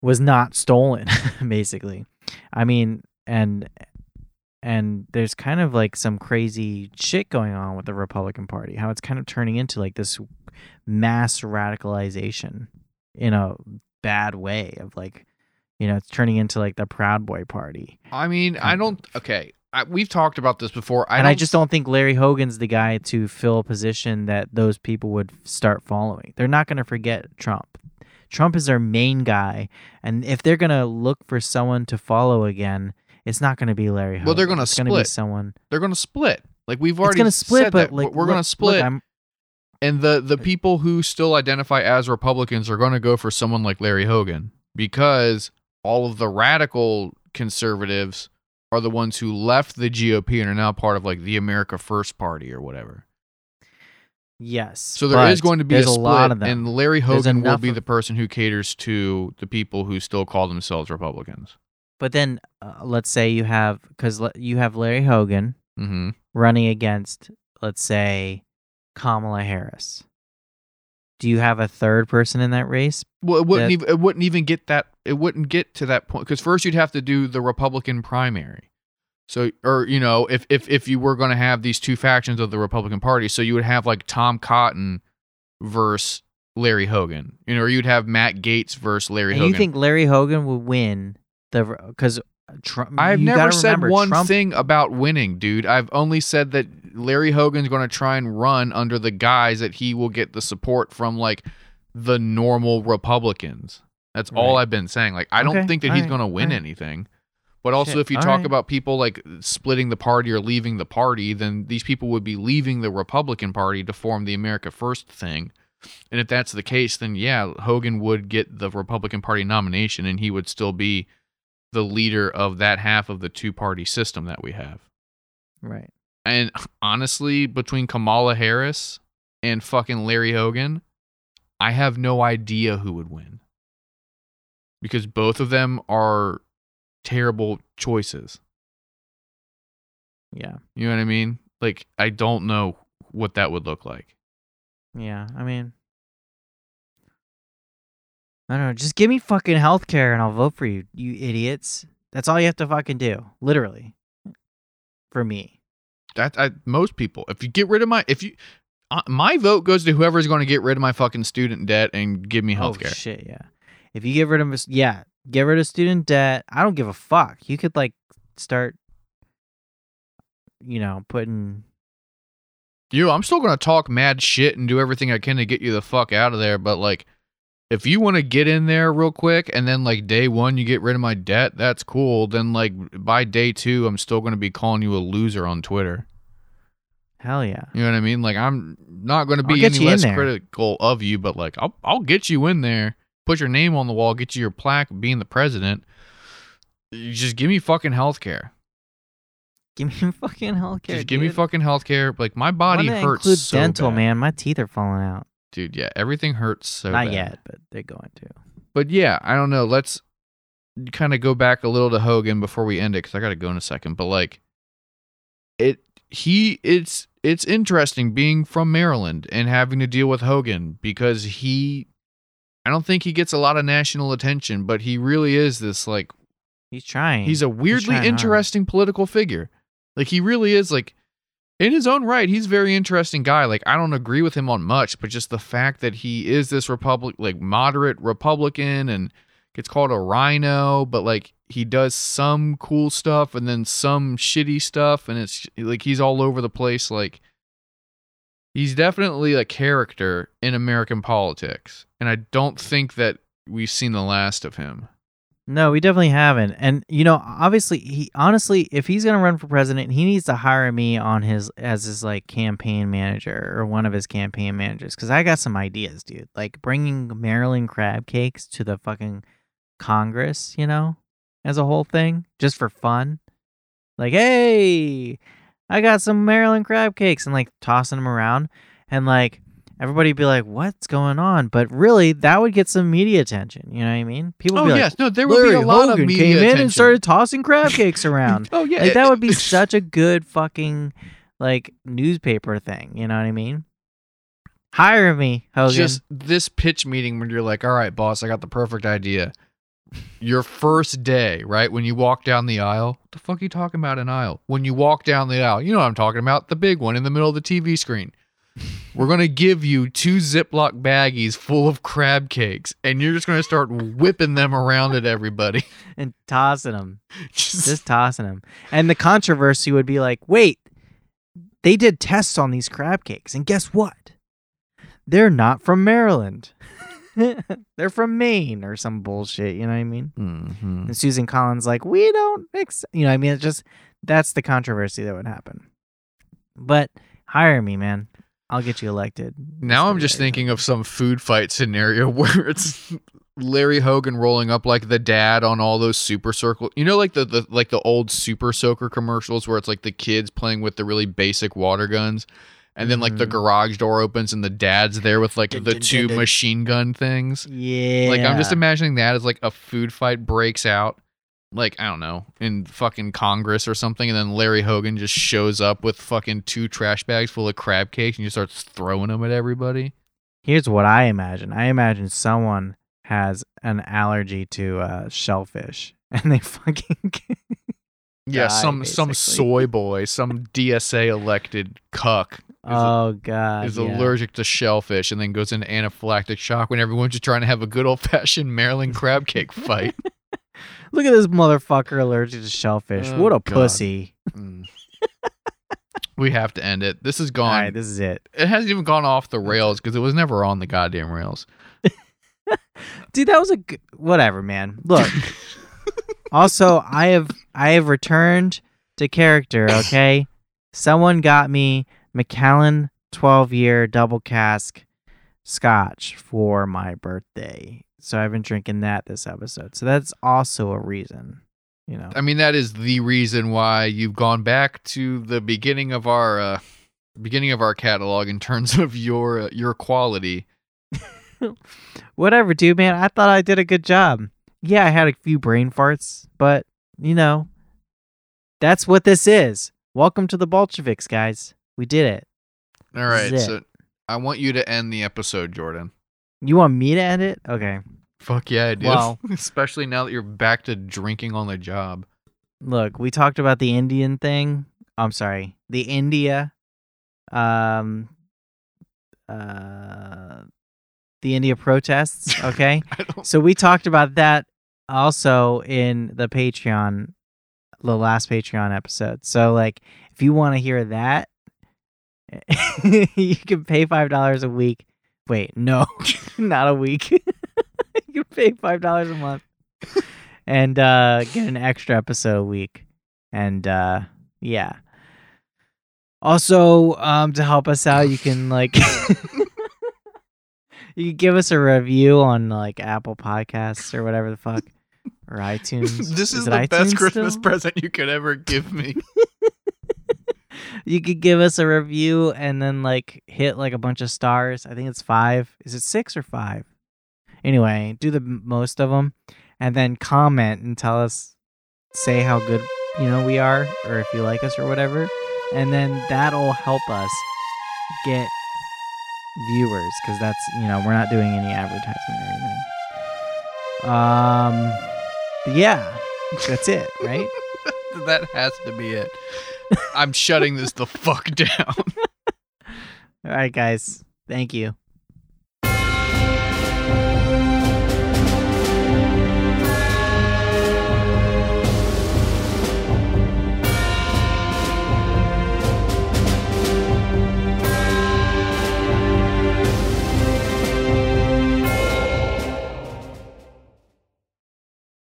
was not stolen basically. I mean, and and there's kind of like some crazy shit going on with the Republican Party. How it's kind of turning into like this mass radicalization in a bad way of like you know, it's turning into like the Proud Boy Party. I mean, I um, don't. Okay, I, we've talked about this before. I and I just don't think Larry Hogan's the guy to fill a position that those people would start following. They're not going to forget Trump. Trump is their main guy, and if they're going to look for someone to follow again, it's not going to be Larry Hogan. Well, they're gonna it's gonna be split. someone. They're going to split. Like we've It's already going to split, said but that. like we're going to split. Look, and the the uh, people who still identify as Republicans are going to go for someone like Larry Hogan because all of the radical conservatives are the ones who left the GOP and are now part of like the America First Party or whatever. yes. So there is going to be a split, a lot of them. and Larry Hogan will be of- the person who caters to the people who still call themselves Republicans. But then, uh, let's say you have because you have Larry Hogan hmm running against, let's say, Kamala Harris. Do you have a third person in that race? Well, it wouldn't That- even it wouldn't even get that it wouldn't get to that point because first you'd have to do the Republican primary. So, or you know, if if if you were going to have these two factions of the Republican Party, so you would have like Tom Cotton versus Larry Hogan, you know, or you'd have Matt Gaetz versus Larry and Hogan. you think Larry Hogan would win the because uh, Trump? I've never said remember, one Trump, thing about winning, dude. I've only said that Larry Hogan's going to try and run under the guise that he will get the support from like the normal Republicans. That's all I've been saying. Like I don't think that he's alright, going to win anything. But also Shit, if you talk alright. about people like splitting the party or leaving the party, then these people would be leaving the Republican Party to form the America First thing. And if that's the case, then yeah, Hogan would get the Republican Party nomination and he would still be the leader of that half of the two party system that we have. right? And honestly, between Kamala Harris and fucking Larry Hogan, I have no idea who would win. Because both of them are terrible choices. Yeah, You know what I mean? Like, I don't know what that would look like. yeah. I mean, I don't know. Just give me fucking health care and I'll vote for you, you idiots. That's all you have to fucking do, literally. For me, That I, most people, if you get rid of my, if you, uh, my vote goes to whoever's going to get rid of my fucking student debt and give me health care. Oh shit, yeah. If you get rid of, yeah, get rid of student debt. I don't give a fuck. You could like start, you know, putting You, I'm still gonna talk mad shit and do everything I can to get you the fuck out of there. But like, if you want to get in there real quick and then like day one you get rid of my debt, that's cool. Then like by day two, I'm still gonna be calling you a loser on Twitter. hell yeah. You know what I mean? Like I'm not gonna be any less critical of you, but like I'll I'll get you in there, put your name on the wall, get you your plaque being the president. Just give me fucking healthcare. Give me fucking healthcare. Just give me fucking healthcare. Like my body Why hurts Include so dental, bad. man. My teeth are falling out. Dude, yeah, everything hurts so Not bad. yet, but they're going to. But yeah, I don't know. Let's kind of go back a little to Hogan before we end it because I got to go in a second. But like, it he it's it's interesting being from Maryland and having to deal with Hogan because he, I don't think he gets a lot of national attention, but he really is this like He's trying. he's a weirdly hard. interesting political figure. Like he really is like in his own right, he's a very interesting guy. Like I don't agree with him on much, but just the fact that he is this republic like moderate Republican and gets called a rhino, but like he does some cool stuff and then some shitty stuff and it's like he's all over the place like he's definitely a character in American politics. And I don't think that we've seen the last of him. No, we definitely haven't. And you know, obviously, he honestly, if he's gonna run for president, he needs to hire me on his as his like campaign manager or one of his campaign managers because I got some ideas, dude. Like bringing Maryland crab cakes to the fucking Congress, you know, as a whole thing, just for fun. Like, hey, I got some Maryland crab cakes, and like tossing them around, and like everybody be like, "What's going on?" But really, that would get some media attention. You know what I mean? People Oh be like, yes, no, there would be a lot Hogan of media came in attention. and started tossing crab cakes around. Oh yeah, like that would be such a good fucking like newspaper thing. You know what I mean? Hire me, Hogan. just this pitch meeting when you're like, all right, boss, I got the perfect idea. Your first day, right? When you walk down the aisle, what the fuck are you talking about an aisle? When you walk down the aisle, you know what I'm talking about, the big one in the middle of the TV screen. We're gonna give you two Ziploc baggies full of crab cakes, and you're just gonna start whipping them around at everybody. and tossing them, Just- just tossing them. And the controversy would be like, wait, they did tests on these crab cakes, and guess what? They're not from Maryland. They're from Maine or some bullshit. You know what I mean? Mhm. And Susan Collins like, we don't ex-, you know, what I mean, it's just that's the controversy that would happen. But hire me, man. I'll get you elected. Now I'm just thinking of some food fight scenario where it's Larry Hogan rolling up like the dad on all those super soaker. You know, like the, the like the old super soaker commercials where it's like the kids playing with the really basic water guns, and then like the Mhm. garage door opens and the dad's there with like the two machine gun things. Yeah. Like I'm just imagining that as like a food fight breaks out. Like I don't know in fucking Congress or something, and then Larry Hogan just shows up with fucking two trash bags full of crab cakes and just starts throwing them at everybody. Here's what I imagine. I imagine someone has an allergy to uh, shellfish, and they fucking Yeah, die, some some soy boy, some DSA elected cuck oh god is yeah. allergic to shellfish and then goes into anaphylactic shock when everyone's just trying to have a good old fashioned Maryland crab cake fight. Look at this motherfucker allergic to shellfish. Oh, what a God. pussy! Mm. we have to end it. This is gone. right, this is it, it hasn't even gone off the rails because it was never on the goddamn rails. dude. That was a g- whatever, man. Look. also, I have I have returned to character. Okay, someone got me Macallan twelve year double cask scotch for my birthday, so I've been drinking that this episode. So that's also a reason, you know. I mean, that is the reason why you've gone back to the beginning of our uh, beginning of our catalog in terms of your uh, your quality. Whatever, dude, man. I thought I did a good job. Yeah, I had a few brain farts, but you know, that's what this is. Welcome to the Bolsheviks, guys. We did it. All right, so I want you to end the episode, Jordan. You want me to end it? Okay. Fuck yeah, I do. Well- Especially now that you're back to drinking on the job. Look, we talked about the Indian thing. I'm sorry, the India, um, uh, the India protests. Okay. So we talked about that also in the Patreon, the last Patreon episode. So like, if you want to hear that, you can pay five dollars a week. Wait, no, not a week. you can pay five dollars a month and uh, get an extra episode a week. And uh, yeah. Also, um, to help us out, you can like you can give us a review on like Apple Podcasts or whatever the fuck or iTunes. this is, it the best Christmas still? present you could ever give me. You could give us a review and then like hit like a bunch of stars. I think it's five. Is it six or five? Anyway, do the most of them, and then comment and tell us, say how good you know we are, or if you like us or whatever, and then that'll help us get viewers because that's you know we're not doing any advertisement or anything. Um, yeah, that's it, right? that has to be it. I'm shutting this the fuck down. All right, guys. Thank you.